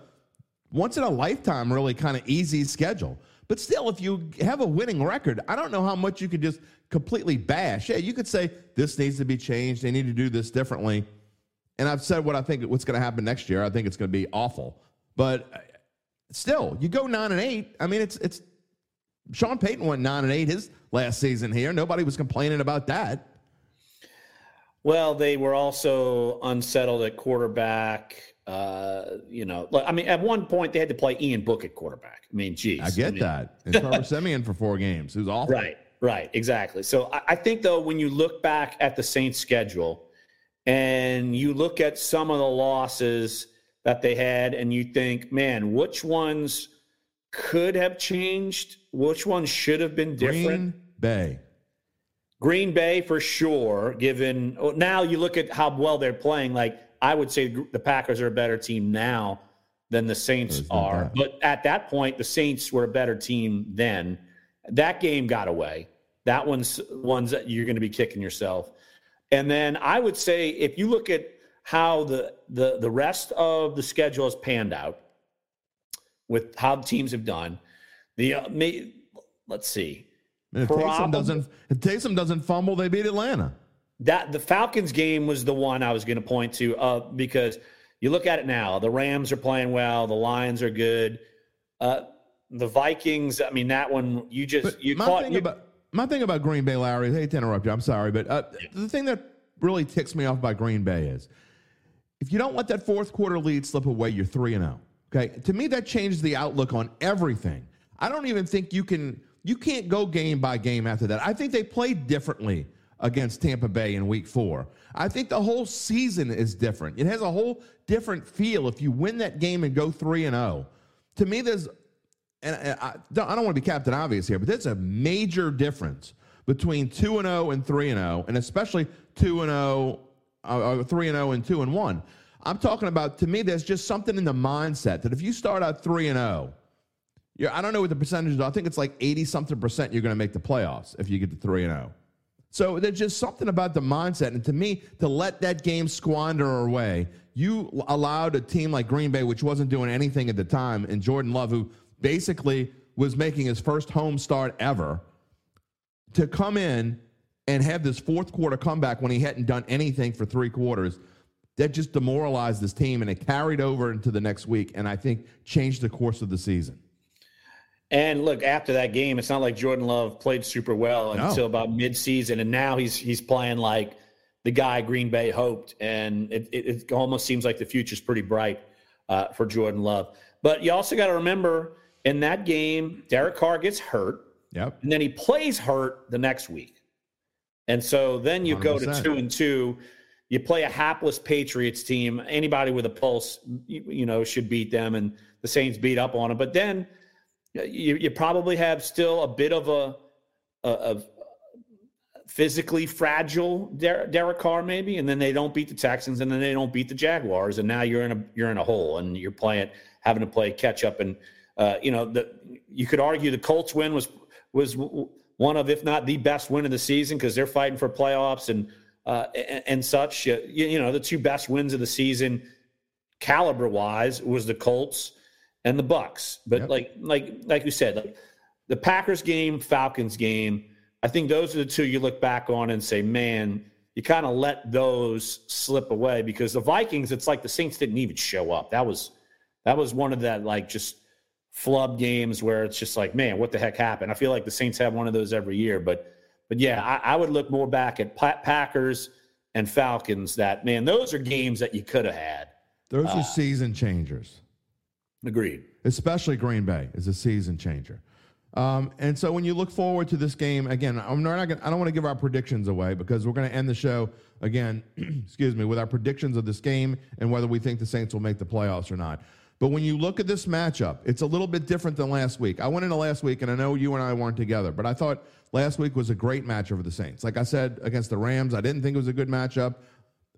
Speaker 1: once in a lifetime really kind of easy schedule. But still, if you have a winning record, I don't know how much you could just completely bash. Yeah, you could say this needs to be changed. They need to do this differently. And I've said what I think what's going to happen next year. I think it's going to be awful. But still, you go nine and eight. I mean, it's it's Sean Payton went nine and eight his last season here. Nobody was complaining about that.
Speaker 3: Well, they were also unsettled at quarterback. Uh, you know, I mean, at one point they had to play Ian Book at quarterback. I mean, geez.
Speaker 1: I get
Speaker 3: I mean,
Speaker 1: that. And Trevor Siemian for four games. Who's awful.
Speaker 3: Right, right, exactly. So I, I think, though, when you look back at the Saints schedule and you look at some of the losses that they had, and you think, man, which ones could have changed? Which ones should have been different?
Speaker 1: Green Bay.
Speaker 3: Green Bay for sure, given oh, now you look at how well they're playing. Like, I would say the Packers are a better team now than the Saints are.
Speaker 1: doubt.
Speaker 3: But at that point, the Saints were a better team then. That game got away. That one's ones that you're going to be kicking yourself. And then I would say if you look at how the the the rest of the schedule has panned out with how the teams have done, the uh, may, let's see
Speaker 1: And if Taysom
Speaker 3: Probably-
Speaker 1: doesn't, if Taysom doesn't fumble, they beat Atlanta.
Speaker 3: that the Falcons game was the one I was going to point to uh, because you look at it now. The Rams are playing well. The Lions are good. Uh, the Vikings. I mean, that one you just
Speaker 1: But
Speaker 3: you
Speaker 1: my
Speaker 3: caught.
Speaker 1: thing
Speaker 3: You,
Speaker 1: about my thing about Green Bay, Larry. I hate to interrupt you. I'm sorry, but uh, the thing that really ticks me off about Green Bay is if you don't let that fourth quarter lead slip away, you're three and zero. Okay, to me that changes the outlook on everything. I don't even think you can you can't go game by game after that. I think they played differently against Tampa Bay in Week Four. I think the whole season is different. It has a whole different feel if you win that game and go three and zero. To me, there's and I don't, I don't want to be Captain Obvious here, but there's a major difference between two and zero and three and zero, and especially two and zero, uh, three and zero and two and one. I'm talking about to me. There's just something in the mindset that if you start out three and zero, you're, I don't know what the percentage is. I think it's like eighty something percent. You're going to make the playoffs if you get to three and zero. So there's just something about the mindset, and to me, to let that game squander away, you allowed a team like Green Bay, which wasn't doing anything at the time, and Jordan Love, who basically was making his first home start ever, to come in and have this fourth quarter comeback when he hadn't done anything for three quarters. That just demoralized this team, and it carried over into the next week, and I think changed the course of the season.
Speaker 3: and look after that game, it's not like Jordan Love played super well
Speaker 1: No.
Speaker 3: until about midseason, and now he's he's playing like the guy Green Bay hoped, and it, it, it almost seems like the future's pretty bright uh, for Jordan Love. But you also got to remember in that game, Derek Carr gets hurt.
Speaker 1: Yep.
Speaker 3: and then he plays hurt the next week. And so then you go to two and two. You play a hapless Patriots team. Anybody with a pulse, you, you know, should beat them, and the Saints beat up on them. But then you, you probably have still a bit of a, a, a physically fragile Der- Derek Carr, maybe, and then they don't beat the Texans, and then they don't beat the Jaguars, and now you're in a you're in a hole, and you're playing having to play catch up, and uh, you know the you could argue the Colts win was was one of, if not the best win of the season, because they're fighting for playoffs and uh, and, and such. You, you know, the two best wins of the season, caliber wise, was the Colts and the Bucs. But
Speaker 1: Yep.
Speaker 3: like like like you said, like the Packers game, Falcons game. I think those are the two you look back on and say, man, you kind of let those slip away because the Vikings, it's like the Saints didn't even show up. That was that was one of that like just flub games where it's just like, man, what the heck happened? I feel like the Saints have one of those every year, but but yeah, I, I would look more back at Pa- Packers and Falcons. That man, those are games that you could have had.
Speaker 1: Those
Speaker 3: Uh,
Speaker 1: are season changers.
Speaker 3: Agreed.
Speaker 1: especially Green Bay is a season changer. Um, and so when you look forward to this game, again, I'm not gonna, I don't want to give our predictions away because we're going to end the show again, excuse me, with our predictions of this game and whether we think the Saints will make the playoffs or not. But when you look at this matchup, it's a little bit different than last week. I went into last week, and I know you and I weren't together, but I thought last week was a great matchup for the Saints. Like I said against the Rams, I didn't think it was a good matchup.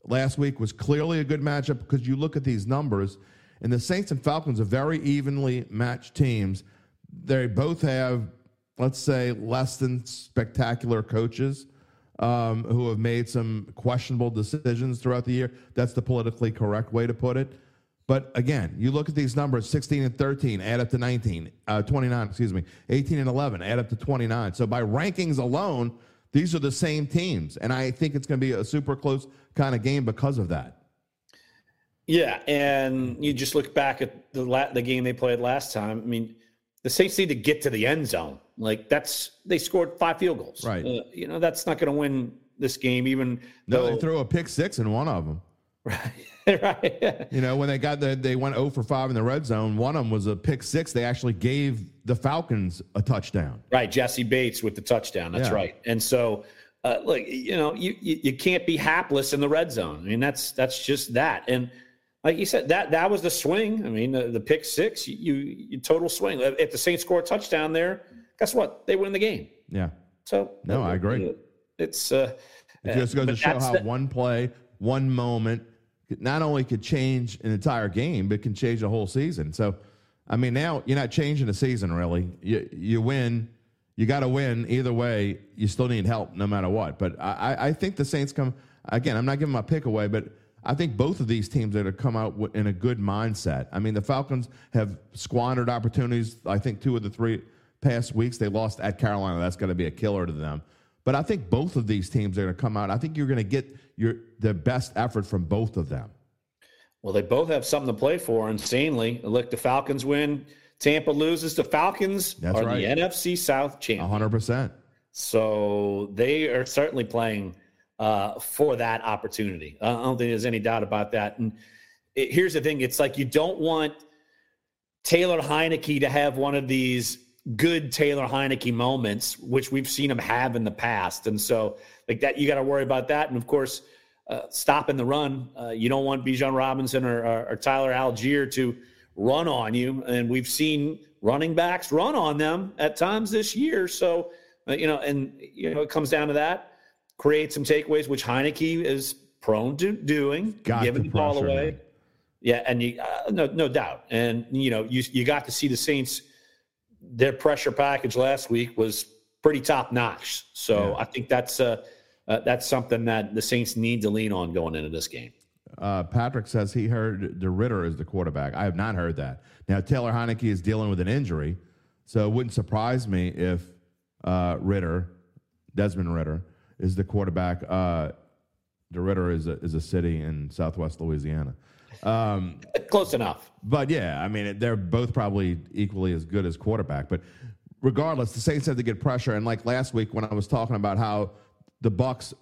Speaker 1: Last week was clearly a good matchup because you look at these numbers, and the Saints and Falcons are very evenly matched teams. They both have, let's say, less than spectacular coaches um, who have made some questionable decisions throughout the year. That's the politically correct way to put it. But again, you look at these numbers 16 and 13, add up to 19, uh, 29, excuse me, 18 and 11, add up to 29. So by rankings alone, these are the same teams. And I think it's going to be a super close kind of game because of that.
Speaker 3: Yeah, and you just look back at the la- the game they played last time. I mean, the Saints need to get to the end zone. Like that's they scored five field goals.
Speaker 1: Right.
Speaker 3: Uh, you know that's not going to win this game, even
Speaker 1: No,
Speaker 3: though.
Speaker 1: they threw a pick six in one of them.
Speaker 3: right. right.
Speaker 1: You know, when they got the, they went 0 for 5 in the red zone. One of them was a pick six. They actually gave the Falcons a touchdown.
Speaker 3: Right, Jessie Bates with the touchdown. That's
Speaker 1: Yeah.
Speaker 3: right. And so, uh, look, you know, you, you you can't be hapless in the red zone. I mean, that's that's just that. And like you said, that that was the swing. I mean, the, the pick six, you, you total swing. If the Saints score a touchdown there, guess what? They win the game.
Speaker 1: Yeah.
Speaker 3: So
Speaker 1: No, I agree.
Speaker 3: It's uh,
Speaker 1: It just goes to show how
Speaker 3: the-
Speaker 1: one play, one moment not only could change an entire game, but can change a whole season. So, I mean, now you're not changing the season really. You you win, you got to win either way. You still need help no matter what. But I, I think the Saints come again. I'm not giving my pick away, but I think both of these teams are going to come out in a good mindset. I mean, the Falcons have squandered opportunities. I think two of the three past weeks they lost at Carolina. That's going to be a killer to them. But I think both of these teams are going to come out. I think you're going to get your the best effort from both of them.
Speaker 3: Well, they both have something to play for. Insanely, look, the Falcons win. Tampa loses. The Falcons That's are right. the NFC South champion.
Speaker 1: 100. percent
Speaker 3: So they are certainly playing uh, for that opportunity. I don't think there's any doubt about that. And it, here's the thing: it's like you don't want Taylor Heinicke to have one of these good Taylor Heinicke moments, which we've seen him have in the past. And so, like that, you got to worry about that. And of course, uh, stopping the run. Uh, you don't want Bijan Robinson or, or, or, Tyler Allgeier to run on you. And we've seen running backs run on them at times this year. So, uh, you know, and, you know, it comes down to that create some takeaways, which Heinicke is prone to doing, got giving the, ball away. Man. Yeah, and you uh, no no doubt, and you know you you got to see the Saints. Their pressure package last week was pretty top notch. So yeah. I think that's uh, uh, that's something that the Saints need to lean on going into this game.
Speaker 1: Uh, Patrick says he heard DeRidder is the quarterback. I have not heard that. Now Taylor Heinicke is dealing with an injury, so it wouldn't surprise me if uh, Ridder, Desmond Ridder, is the quarterback. DeRidder is a, is a city in southwest Louisiana.
Speaker 3: Um, Close enough.
Speaker 1: But yeah, I mean, they're both probably equally as good as quarterback. But regardless, the Saints have to get pressure. And like last week when I was talking about how the Bucs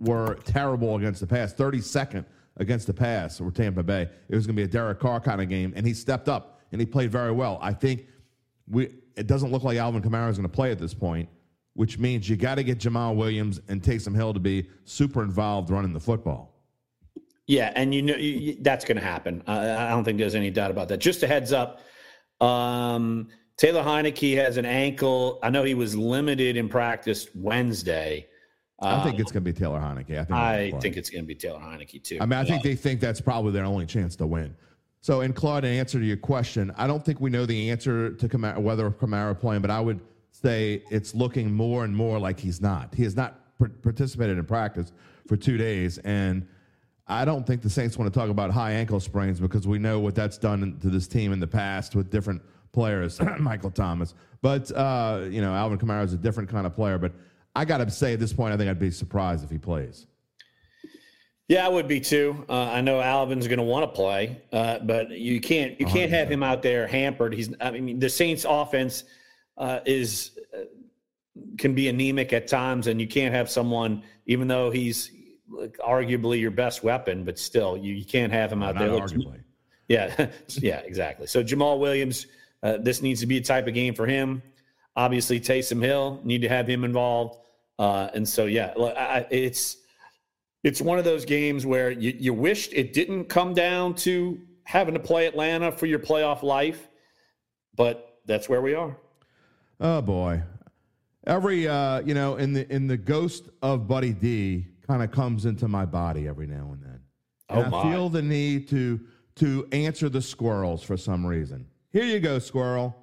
Speaker 1: were terrible against the pass, 32nd against the pass or Tampa Bay, it was going to be a Derek Carr kind of game. And he stepped up and he played very well. I think we. It doesn't look like Alvin Kamara is going to play at this point which means you got to get Jamaal Williams and Taysom Hill to be super involved running the football.
Speaker 3: Yeah, and you know you, that's going to happen. I, I, don't think there's any doubt about that. Just a heads up, um, Taylor Heinicke has an ankle. I know he was limited in practice Wednesday.
Speaker 1: I think it's going to be Taylor Heinicke. I think,
Speaker 3: I think it's going to be Taylor Heinicke too.
Speaker 1: I mean, I think they think that's probably their only chance to win. So, in Claude, in answer to your question, I don't think we know the answer to Kamara, whether Kamara playing, but I would – say it's looking more and more like he's not. He has not participated in practice for two days, and I don't think the Saints want to talk about high ankle sprains because we know what that's done to this team in the past with different players, Michael Thomas. But uh, you know, Alvin Kamara is a different kind of player. But I got to say, at this point, I think I'd be surprised if he plays.
Speaker 3: Yeah, I would be too. Uh, I know Alvin's going to want to play, uh, but you can't you can't have him out there hampered. He's I mean the Saints' offense uh, is uh, can be anemic at times, and you can't have someone, even though he's arguably your best weapon, but still, you, you can't have him out there.
Speaker 1: Arguably.
Speaker 3: Yeah, yeah, exactly. So Jamaal Williams, uh, this needs to be a type of game for him. Obviously, Taysom Hill need to have him involved, uh, and so yeah, I, it's it's one of those games where you, you wished it didn't come down to having to play Atlanta for your playoff life, but that's where we are.
Speaker 1: Oh boy, every uh, you know, in the in the ghost of Buddy D kind of comes into my body every now and then. And oh my. I feel the need to to answer the squirrels for some reason. Here you go, squirrel.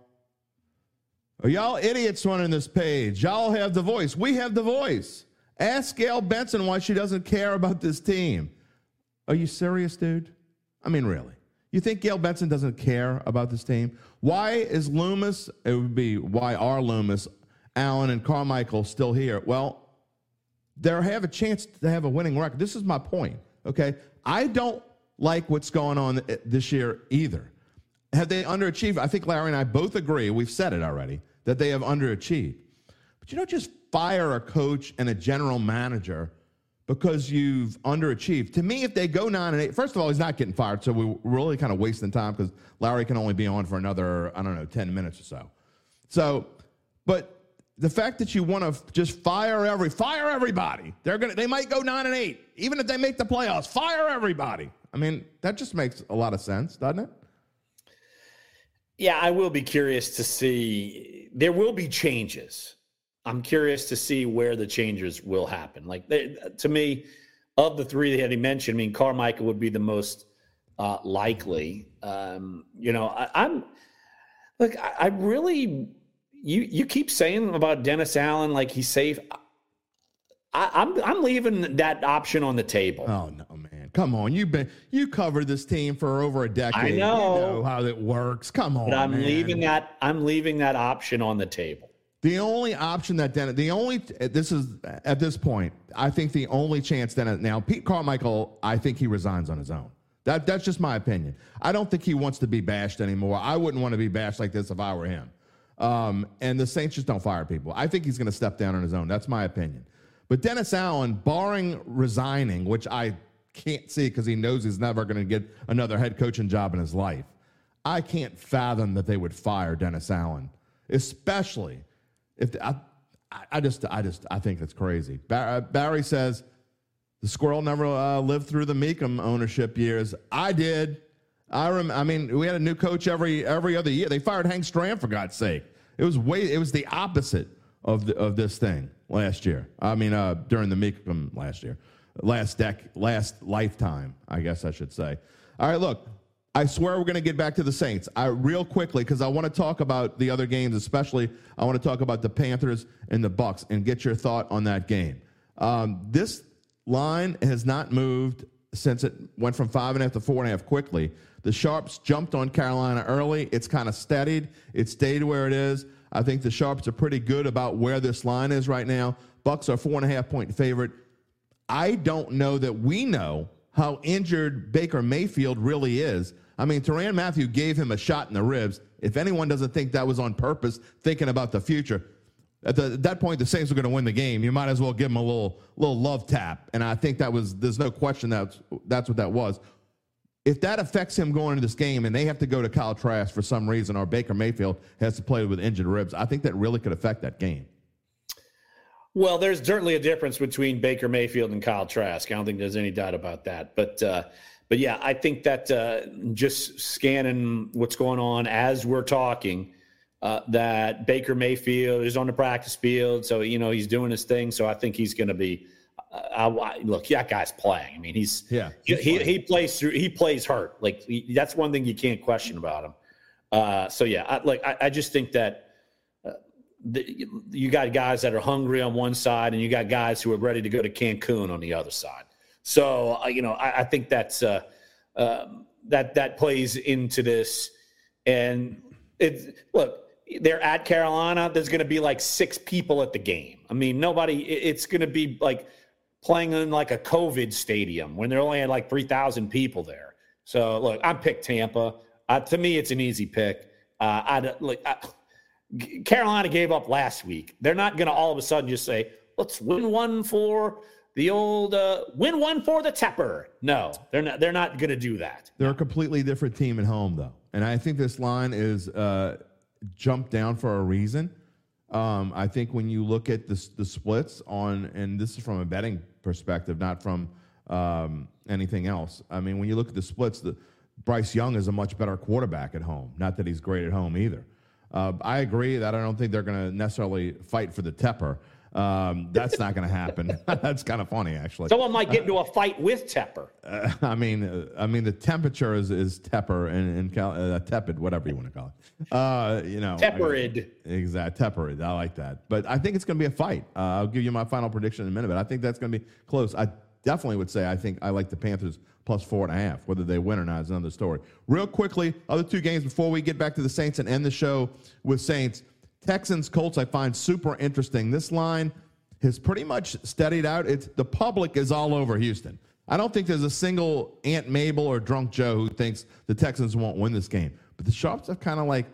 Speaker 1: Are y'all idiots running this page? Y'all have the voice. We have the voice. Ask Gayle Benson why she doesn't care about this team. Are you serious, dude? I mean, really. You think Gayle Benson doesn't care about this team? Why is Loomis, it would be why are Loomis, Allen, and Carmichael still here? Well, they have a chance to have a winning record. This is my point, okay? I don't like what's going on this year either. Have they underachieved? I think Larry and I both agree, we've said it already, that they have underachieved. But you don't just fire a coach and a general manager because you've underachieved. To me, if they go nine and eight, first of all, he's not getting fired, so we're really kind of wasting time because Larry can only be on for another, I don't know, ten minutes or so. So, but the fact that you want to just fire every fire everybody, they're gonna they might go nine and eight, even if they make the playoffs. Fire everybody. I mean, that just makes a lot of sense, doesn't it?
Speaker 3: Yeah, I will be curious to see. There will be changes I'm curious to see where the changes will happen. Like they, to me, of the three that he mentioned, I mean, Carmichael would be the most uh, likely. Um, you know, I, am look, I, I, really you you keep saying about Dennis Allen like he's safe. I, I'm, I'm leaving that option on the table.
Speaker 1: Oh no, man! Come on, you've been you covered this team for over a decade.
Speaker 3: I know,
Speaker 1: you know how it works. Come on,
Speaker 3: but I'm
Speaker 1: man.
Speaker 3: leaving that I'm leaving that option on the table.
Speaker 1: The only option that Dennis, the only this is at this point, I think the only chance Dennis now Pete Carmichael, I think he resigns on his own. That that's just my opinion. I don't think he wants to be bashed anymore. I wouldn't want to be bashed like this if I were him. Um, and the Saints just don't fire people. I think he's going to step down on his own. That's my opinion. But Dennis Allen, barring resigning, which I can't see because he knows he's never going to get another head coaching job in his life, I can't fathom that they would fire Dennis Allen, especially if I, I just, I just, I think it's crazy. Uh, Barry says the squirrel never uh, lived through the Mecom ownership years. I did. I rem- I mean, we had a new coach every every other year. They fired Hank Stram for God's sake. It was way. It was the opposite of the, of this thing last year. I mean, uh, during the Mecom last year, last deck, last lifetime, I guess I should say. All right, look. I swear we're going to get back to the Saints. I real quickly because I want to talk about the other games, especially I want to talk about the Panthers and the Bucs and get your thought on that game. Um, this line has not moved since it went from five and a half to four and a half quickly. The Sharps jumped on Carolina early. It's kind of steadied. It stayed where it is. I think the Sharps are pretty good about where this line is right now. Bucs are four and a half point favorite. I don't know that we know how injured Baker Mayfield really is. I mean, Tyrann Mathieu gave him a shot in the ribs. If anyone doesn't think that was on purpose, thinking about the future, at, the, at that point, the Saints are going to win the game. You might as well give him a little little love tap. And I think that was there's no question that that's what that was. If that affects him going into this game, and they have to go to Kyle Trask for some reason, or Baker Mayfield has to play with injured ribs, I think that really could affect that game.
Speaker 3: Well, there's certainly a difference between Baker Mayfield and Kyle Trask. I don't think there's any doubt about that. But uh, but yeah, I think that uh, just scanning what's going on as we're talking uh, that Baker Mayfield is on the practice field, so you know he's doing his thing. So I think he's going to be. Uh, I, look, that guy's playing. I mean, he's
Speaker 1: yeah,
Speaker 3: he's he, he, plays through. He plays hurt. Like he, that's one thing you can't question about him. Uh, so yeah, I, like I, I, just think that uh, the, you got guys that are hungry on one side, and you got guys who are ready to go to Cancun on the other side. So uh, you know, I, I think that's uh, um, that that plays into this. And it look, they're at Carolina. There's going to be like six people at the game. I mean, nobody. It's going to be like playing in like a COVID stadium when they're only had like three thousand people there. So look, I picked Tampa. Uh, to me, it's an easy pick. Uh, I like I, Carolina gave up last week. They're not going to all of a sudden just say, "Let's win one for the old uh, win one for the Tepper." No, they're not. They're not going to do that.
Speaker 1: They're a completely different team at home, though, and I think this line is. Uh, jumped down for a reason. Um, I think when you look at the, the splits on, and this is from a betting perspective, not from um, anything else. I mean, when you look at the splits, the, Bryce Young is a much better quarterback at home. Not that he's great at home either. Uh, I agree that I don't think they're going to necessarily fight for the Tepper. Um, that's not going to happen. that's kind of funny, actually.
Speaker 3: Someone might get into a fight with Tepper.
Speaker 1: Uh, I mean, uh, I mean, the temperature is, is Tepper and, and cal- uh, tepid, whatever you want to call it. Uh, you know,
Speaker 3: Tepperid.
Speaker 1: Exactly, Tepperid. I like that. But I think it's going to be a fight. Uh, I'll give you my final prediction in a minute. But I think that's going to be close. I definitely would say I think I like the Panthers plus four and a half. Whether they win or not is another story. Real quickly, other two games before we get back to the Saints and end the show with Saints. Texans Colts I find super interesting. This line has pretty much steadied out. It's the public is all over Houston. I don't think there's a single Aunt Mabel or drunk Joe who thinks the Texans won't win this game. But the Sharps have kind of like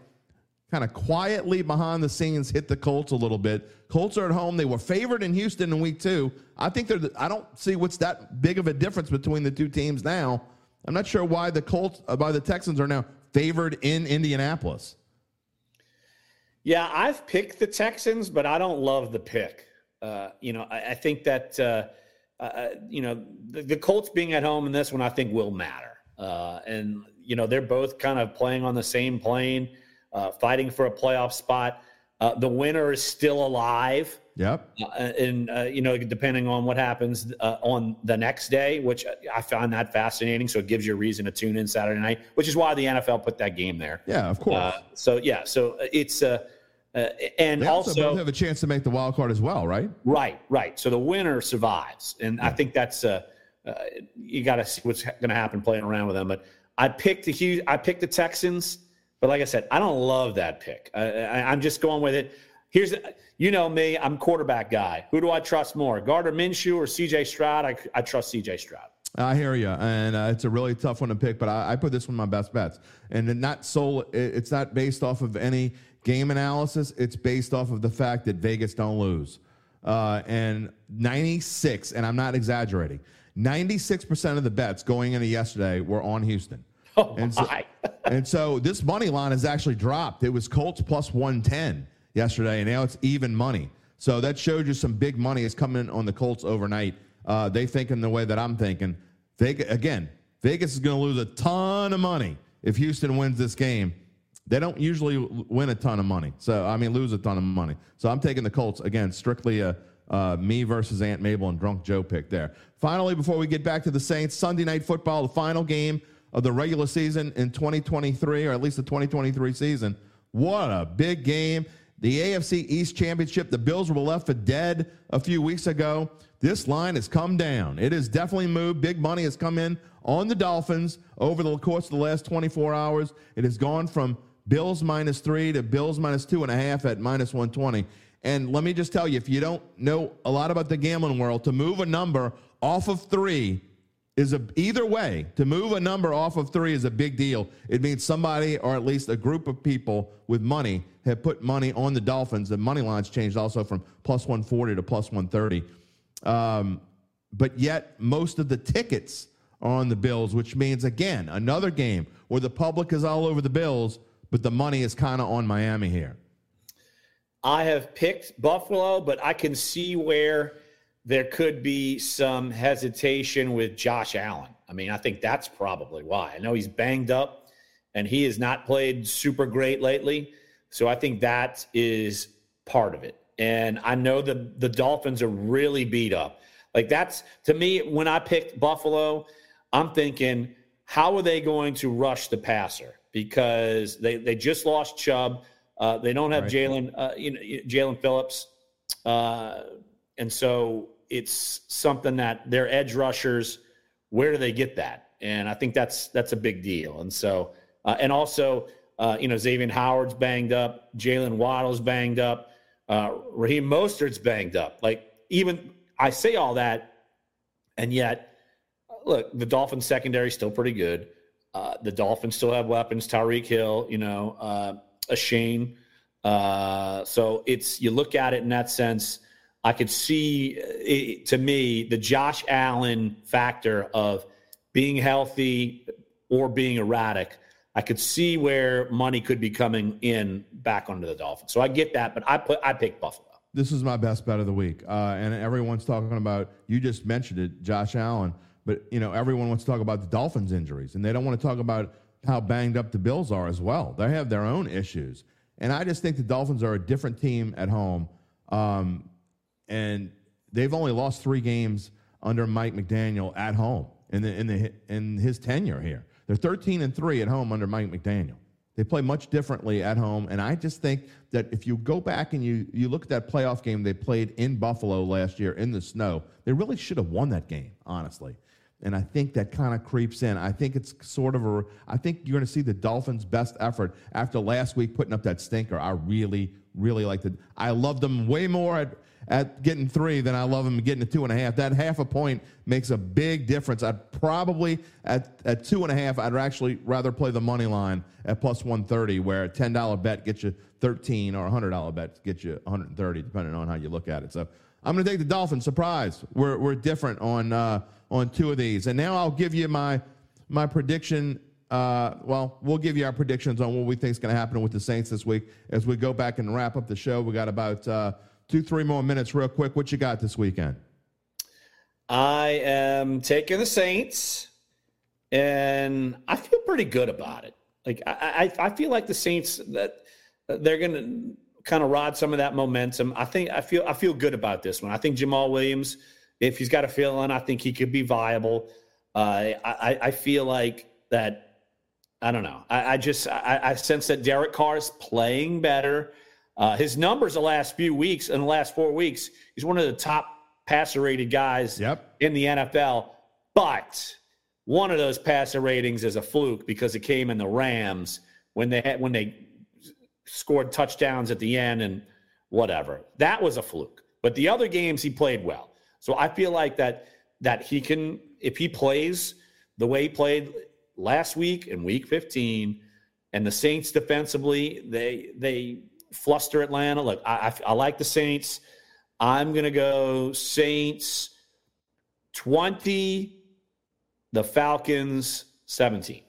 Speaker 1: kind of quietly behind the scenes hit the Colts a little bit. Colts are at home. They were favored in Houston in week two. I think they're. I don't see what's that big of a difference between the two teams now. I'm not sure why the Colts, uh, why the Texans are now favored in Indianapolis.
Speaker 3: Yeah, I've picked the Texans, but I don't love the pick. Uh, you know, I, I think that uh, uh, uh, you know the, the, Colts being at home in this one, I think will matter. Uh, and you know, they're both kind of playing on the same plane, fighting for a playoff spot. Uh, the winner is still alive.
Speaker 1: Yep.
Speaker 3: Uh, and uh, you know, depending on what happens uh, on the next day, which I find that fascinating. So it gives you a reason to tune in Saturday night, which is why the NFL put that game there.
Speaker 1: Yeah, of course.
Speaker 3: Uh, so yeah, so it's uh, uh, and
Speaker 1: they also,
Speaker 3: also
Speaker 1: both have a chance to make the wild card as well, right?
Speaker 3: right, right. So the winner survives, and I think that's uh, uh, you got to see what's going to happen playing around with them. But I picked the Hugh, I picked the Texans, but like I said, I don't love that pick. I, I, I'm just going with it. Here's, you know me, I'm quarterback guy. Who do I trust more, Gardner Minshew or C.J. Stroud? I, I trust C.J. Stroud.
Speaker 1: I hear you, and uh, it's a really tough one to pick. But I, I put this one my best bets, and not so. It's not based off of any game analysis. It's based off of the fact that Vegas don't lose, uh, and 96, and I'm not exaggerating. 96% of the bets going into yesterday were on Houston.
Speaker 3: Oh,
Speaker 1: and so,
Speaker 3: my.
Speaker 1: and so this money line has actually dropped. It was Colts plus 110 yesterday, and now it's even money. So that shows you some big money is coming on the Colts overnight. Uh, they thinking the way that I'm thinking. Vegas again. Vegas is going to lose a ton of money if Houston wins this game. They don't usually win a ton of money, so I mean lose a ton of money. So I'm taking the Colts again, strictly a me versus Aunt Mabel and Drunk Joe pick there. Finally, before we get back to the Saints, Sunday night football, the final game of the regular season in 2023, or at least the 2023 season. What a big game. The AFC East Championship, the Bills were left for dead a few weeks ago. This line has come down. It has definitely moved. Big money has come in on the Dolphins over the course of the last 24 hours. It has gone from Bills minus three to Bills minus two and a half at minus 120. And let me just tell you, if you don't know a lot about the gambling world, to move a number off of three is a either way to move a number off of three is a big deal. It means somebody or at least a group of people with money have put money on the dolphins. The money lines changed also from plus 140 to plus 130 um, but yet most of the tickets are on the bills which means again another game where the public is all over the bills but the money is kind of on miami here
Speaker 3: I have picked Buffalo, but I can see where there could be some hesitation with Josh Allen. I mean, I think that's probably why. I know he's banged up and he has not played super great lately. So I think that is part of it. And I know the the Dolphins are really beat up. Like that's to me when I picked Buffalo, I'm thinking how are they going to rush the passer because they they just lost Chubb. Uh, they don't have
Speaker 1: Right.
Speaker 3: Jaelan, uh, you know, Jaelan Phillips, uh, and so it's something that their edge rushers. Where do they get that? And I think that's that's a big deal. And so, uh, and also, uh, you know, Xavier Howard's banged up, Jaylen Waddle's banged up, uh, Raheem Mostert's banged up. Like even I say all that, and yet, look, the Dolphins secondary is still pretty good. Uh, the Dolphins still have weapons. Tyreek Hill, you know, uh, Achane. Uh, so it's you look at it in that sense. I could see it, to me the Josh Allen factor of being healthy or being erratic. I could see where money could be coming in back onto the Dolphins. So I get that, but I put I pick Buffalo.
Speaker 1: this is my best bet of the week. Uh, and everyone's talking about, you just mentioned it, Josh Allen, but you know, everyone wants to talk about the Dolphins injuries and they don't want to talk about how banged up the Bills are as well. They have their own issues. And I just think the Dolphins are a different team at home. Um, and they've only lost three games under Mike McDaniel at home in the, in the, in his tenure here. They're 13 and three at home under Mike McDaniel. They play much differently at home, and I just think that if you go back and you you look at that playoff game they played in Buffalo last year in the snow, they really should have won that game, honestly. And I think that kind of creeps in. I think it's sort of a. I think you're going to see the Dolphins' best effort after last week putting up that stinker. I really, really like the. I loved them way more at at getting three than I love them getting a two and a half. That half a point makes a big difference. I'd probably at at two and a half. I'd actually rather play the money line at plus one thirty, where a ten dollar bet gets you thirteen, or a hundred dollar bet gets you one hundred and thirty, depending on how you look at it. So I'm going to take the Dolphins. Surprise, we're we're different on uh, on two of these, and now I'll give you my my prediction. Uh, well, we'll give you our predictions on what we think is going to happen with the Saints this week as we go back and wrap up the show. We got about uh, two, three more minutes, real quick. What you got this weekend?
Speaker 3: I am taking the Saints, and I feel pretty good about it. Like I, I, I feel like the Saints that they're going to kind of ride some of that momentum. I think I feel I feel good about this one. I think Jamaal Williams, if he's got a feeling, I think he could be viable. Uh, I, I feel like that. I don't know. I, I just I, I, sense that Derek Carr is playing better. Uh, his numbers the last few weeks and the last four weeks, he's one of the top passer rated guys
Speaker 1: yep.
Speaker 3: in the NFL. But one of those passer ratings is a fluke because it came in the Rams when they had when they scored touchdowns at the end and whatever. That was a fluke. But the other games he played well. So I feel like that that he can if he plays the way he played last week in week 15 and the Saints defensively, they they fluster Atlanta. Look, I, I, I like the Saints. I'm going to go Saints 20, the Falcons 17.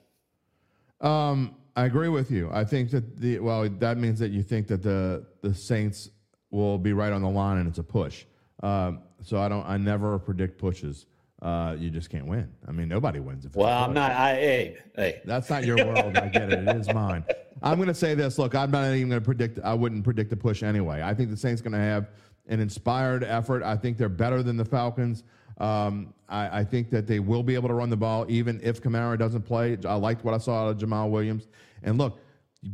Speaker 1: Um, I agree with you. I think that the well, that means that you think that the the Saints will be right on the line and it's a push. Um, so I don't. I never predict pushes. Uh, you just can't win. I mean, nobody wins if.
Speaker 3: well, I'm not. I hey hey.
Speaker 1: That's not your world. I get it. It is mine. I'm going to say this. Look, I'm not even going to predict. I wouldn't predict a push anyway. I think the Saints going to have an inspired effort. I think they're better than the Falcons. Um, I, I, think that they will be able to run the ball even if Kamara doesn't play. I liked what I saw out of Jamaal Williams. And look,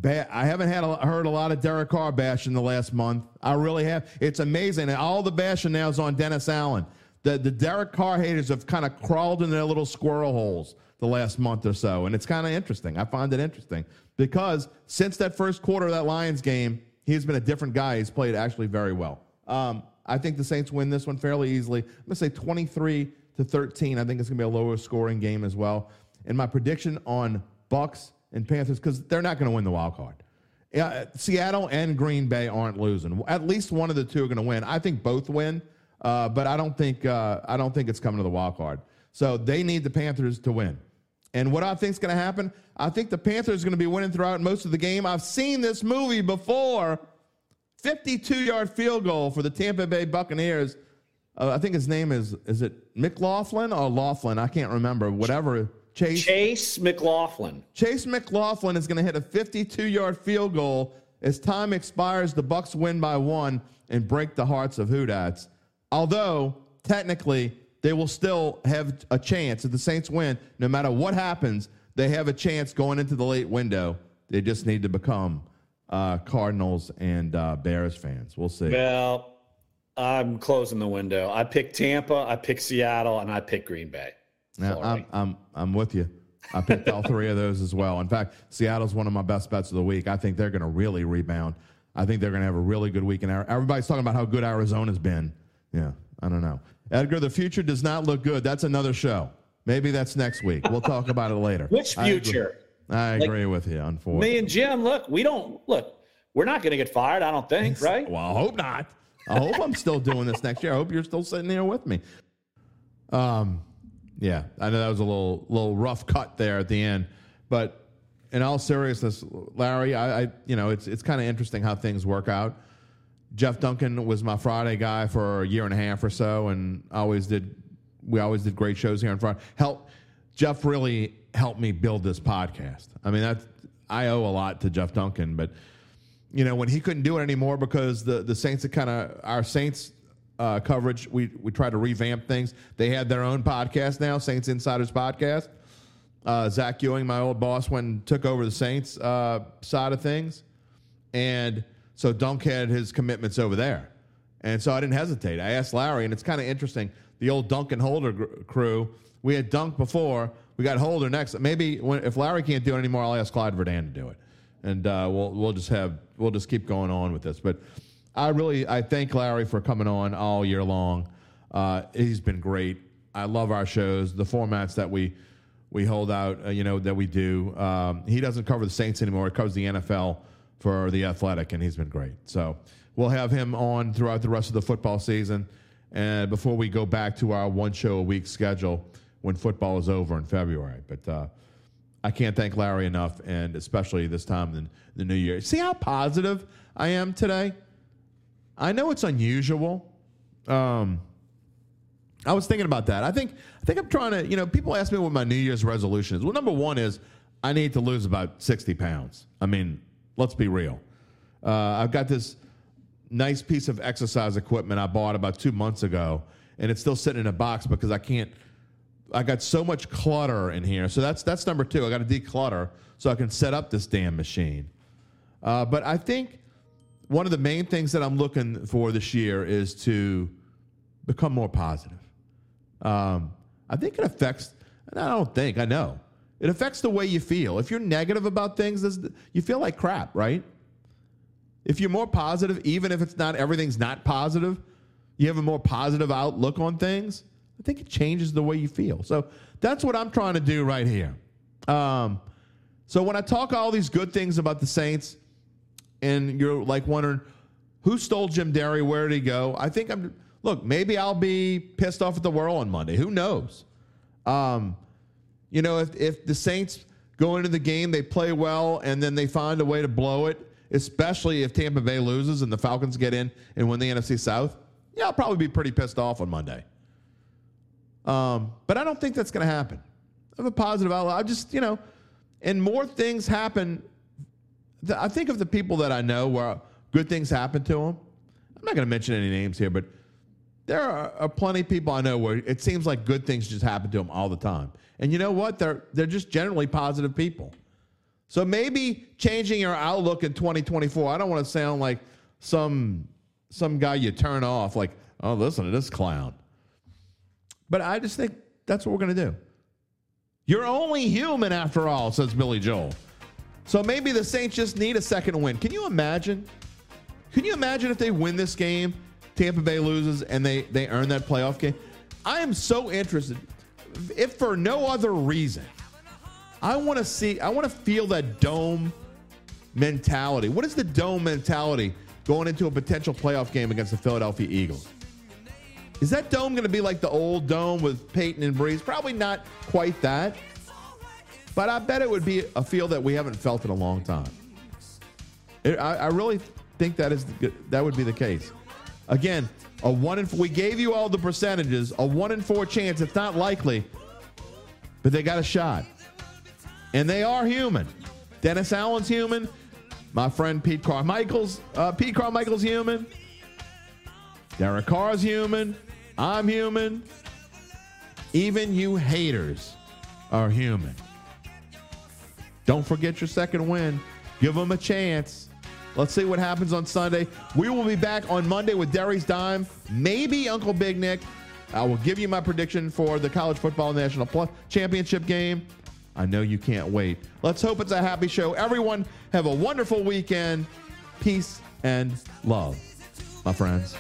Speaker 1: I haven't had a, heard a lot of Derek Carr bash in the last month. I really have. It's amazing. And all the bashing now is on Dennis Allen. The, the Derek Carr haters have kind of crawled in their little squirrel holes the last month or so. And it's kind of interesting. I find it interesting because since that first quarter of that Lions game, he's been a different guy. He's played actually very well. Um, I think the Saints win this one fairly easily. I'm going to say 23 to 13. I think it's going to be a lower scoring game as well. And my prediction on Bucs and Panthers because they're not going to win the wild card. Yeah, Seattle and Green Bay aren't losing. At least one of the two are going to win. I think both win, uh, but I don't think uh, I don't think it's coming to the wild card. So they need the Panthers to win. And what I think is going to happen, I think the Panthers are going to be winning throughout most of the game. I've seen this movie before. 52 yard field goal for the Tampa Bay Buccaneers. Uh, I think his name is is it McLaughlin or Laughlin? I can't remember. Whatever Chase
Speaker 3: Chase McLaughlin.
Speaker 1: Chase McLaughlin is going to hit a 52-yard field goal as time expires. The Bucs win by one and break the hearts of Who Dats. Although technically they will still have a chance if the Saints win. No matter what happens, they have a chance going into the late window. They just need to become uh, Cardinals and uh, Bears fans. We'll see.
Speaker 3: Well, I'm closing the window. I pick Tampa, I pick Seattle, and I pick Green Bay.
Speaker 1: Now, I'm, I'm, I'm with you. I picked all three of those as well. In fact, Seattle's one of my best bets of the week. I think they're going to really rebound. I think they're going to have a really good week. And everybody's talking about how good Arizona's been. Yeah, I don't know. Edgar, the future does not look good. That's another show. Maybe that's next week. We'll talk about it later.
Speaker 3: Which future?
Speaker 1: I agree, I agree like, with you, unfortunately.
Speaker 3: Me and Jim, look, we don't look. We're not going to get fired, I don't think, right?
Speaker 1: Well, I hope not. I hope I'm still doing this next year. I hope you're still sitting here with me. Um, yeah, I know that was a little little rough cut there at the end, but in all seriousness, Larry, I, I you know it's it's kind of interesting how things work out. Jeff Duncan was my Friday guy for a year and a half or so, and always did we always did great shows here on Friday. Help Jeff really helped me build this podcast. I mean that I owe a lot to Jeff Duncan, but you know when he couldn't do it anymore because the the Saints kind of our Saints uh, coverage. We we try to revamp things. They had their own podcast now, Saints Insiders Podcast. Uh, Zach Ewing, my old boss, and took over the Saints uh, side of things, and so Dunk had his commitments over there, and so I didn't hesitate. I asked Larry, and it's kind of interesting. The old Dunk and Holder gr- crew. We had Dunk before. We got Holder next. Maybe when, if Larry can't do it anymore, I'll ask Clyde Verdane to do it, and uh, we'll we'll just have we'll just keep going on with this. But I really I thank Larry for coming on all year long. Uh, he's been great. I love our shows, the formats that we we hold out, uh, you know, that we do. Um, he doesn't cover the Saints anymore; he covers the NFL for the Athletic, and he's been great. So we'll have him on throughout the rest of the football season, and before we go back to our one show a week schedule when football is over in February. But uh, I can't thank Larry enough, and especially this time in the new year. See how positive I am today. I know it's unusual. Um, I was thinking about that. I think I think I'm trying to. You know, people ask me what my New Year's resolution is. Well, number one is I need to lose about 60 pounds. I mean, let's be real. Uh, I've got this nice piece of exercise equipment I bought about two months ago, and it's still sitting in a box because I can't. I got so much clutter in here, so that's that's number two. I got to declutter so I can set up this damn machine. Uh, but I think one of the main things that I'm looking for this year is to become more positive. Um, I think it affects, I don't think, I know, it affects the way you feel. If you're negative about things, you feel like crap, right? If you're more positive, even if it's not everything's not positive, you have a more positive outlook on things. I think it changes the way you feel. So that's what I'm trying to do right here. Um, so when I talk all these good things about the Saints, and you're like wondering who stole Jim Derry, where did he go? I think I'm. Look, maybe I'll be pissed off at the world on Monday. Who knows? Um, you know, if if the Saints go into the game, they play well, and then they find a way to blow it especially if Tampa Bay loses and the Falcons get in and win the NFC South, yeah, I'll probably be pretty pissed off on Monday. Um, but I don't think that's going to happen. I have a positive outlook. I just, you know, and more things happen. I think of the people that I know where good things happen to them. I'm not going to mention any names here, but there are, are, plenty of people I know where it seems like good things just happen to them all the time. And you know what? They're they're just generally positive people. So maybe changing your outlook in 2024. I don't want to sound like some some guy you turn off, like, oh, listen to this clown. But I just think that's what we're going to do. You're only human after all, says Billy Joel. So maybe the Saints just need a second win. Can you imagine? Can you imagine if they win this game, Tampa Bay loses, and they they earn that playoff game? I am so interested, if for no other reason, I want to see, I want to feel that dome mentality. What is the dome mentality going into a potential playoff game against the Philadelphia Eagles? Is that dome going to be like the old dome with Payton and Brees? Probably not quite that. But I bet it would be a feel that we haven't felt in a long time. It, I, I, really think that is the, that would be the case. Again, a one in we gave you all the percentages. A one in four chance. It's not likely, but they got a shot and they are human. Dennis Allen's human. My friend Pete Carmichael's uh, Pete Carmichael's human. Derek Carr's human. I'm human. Even you haters are human. Don't forget your second win. Give them a chance. Let's see what happens on Sunday. We will be back on Monday with Derry's Dime, maybe Uncle Big Nick. I will give you my prediction for the college football national championship game. I know you can't wait. Let's hope it's a happy show. Everyone, have a wonderful weekend. Peace and love, my friends.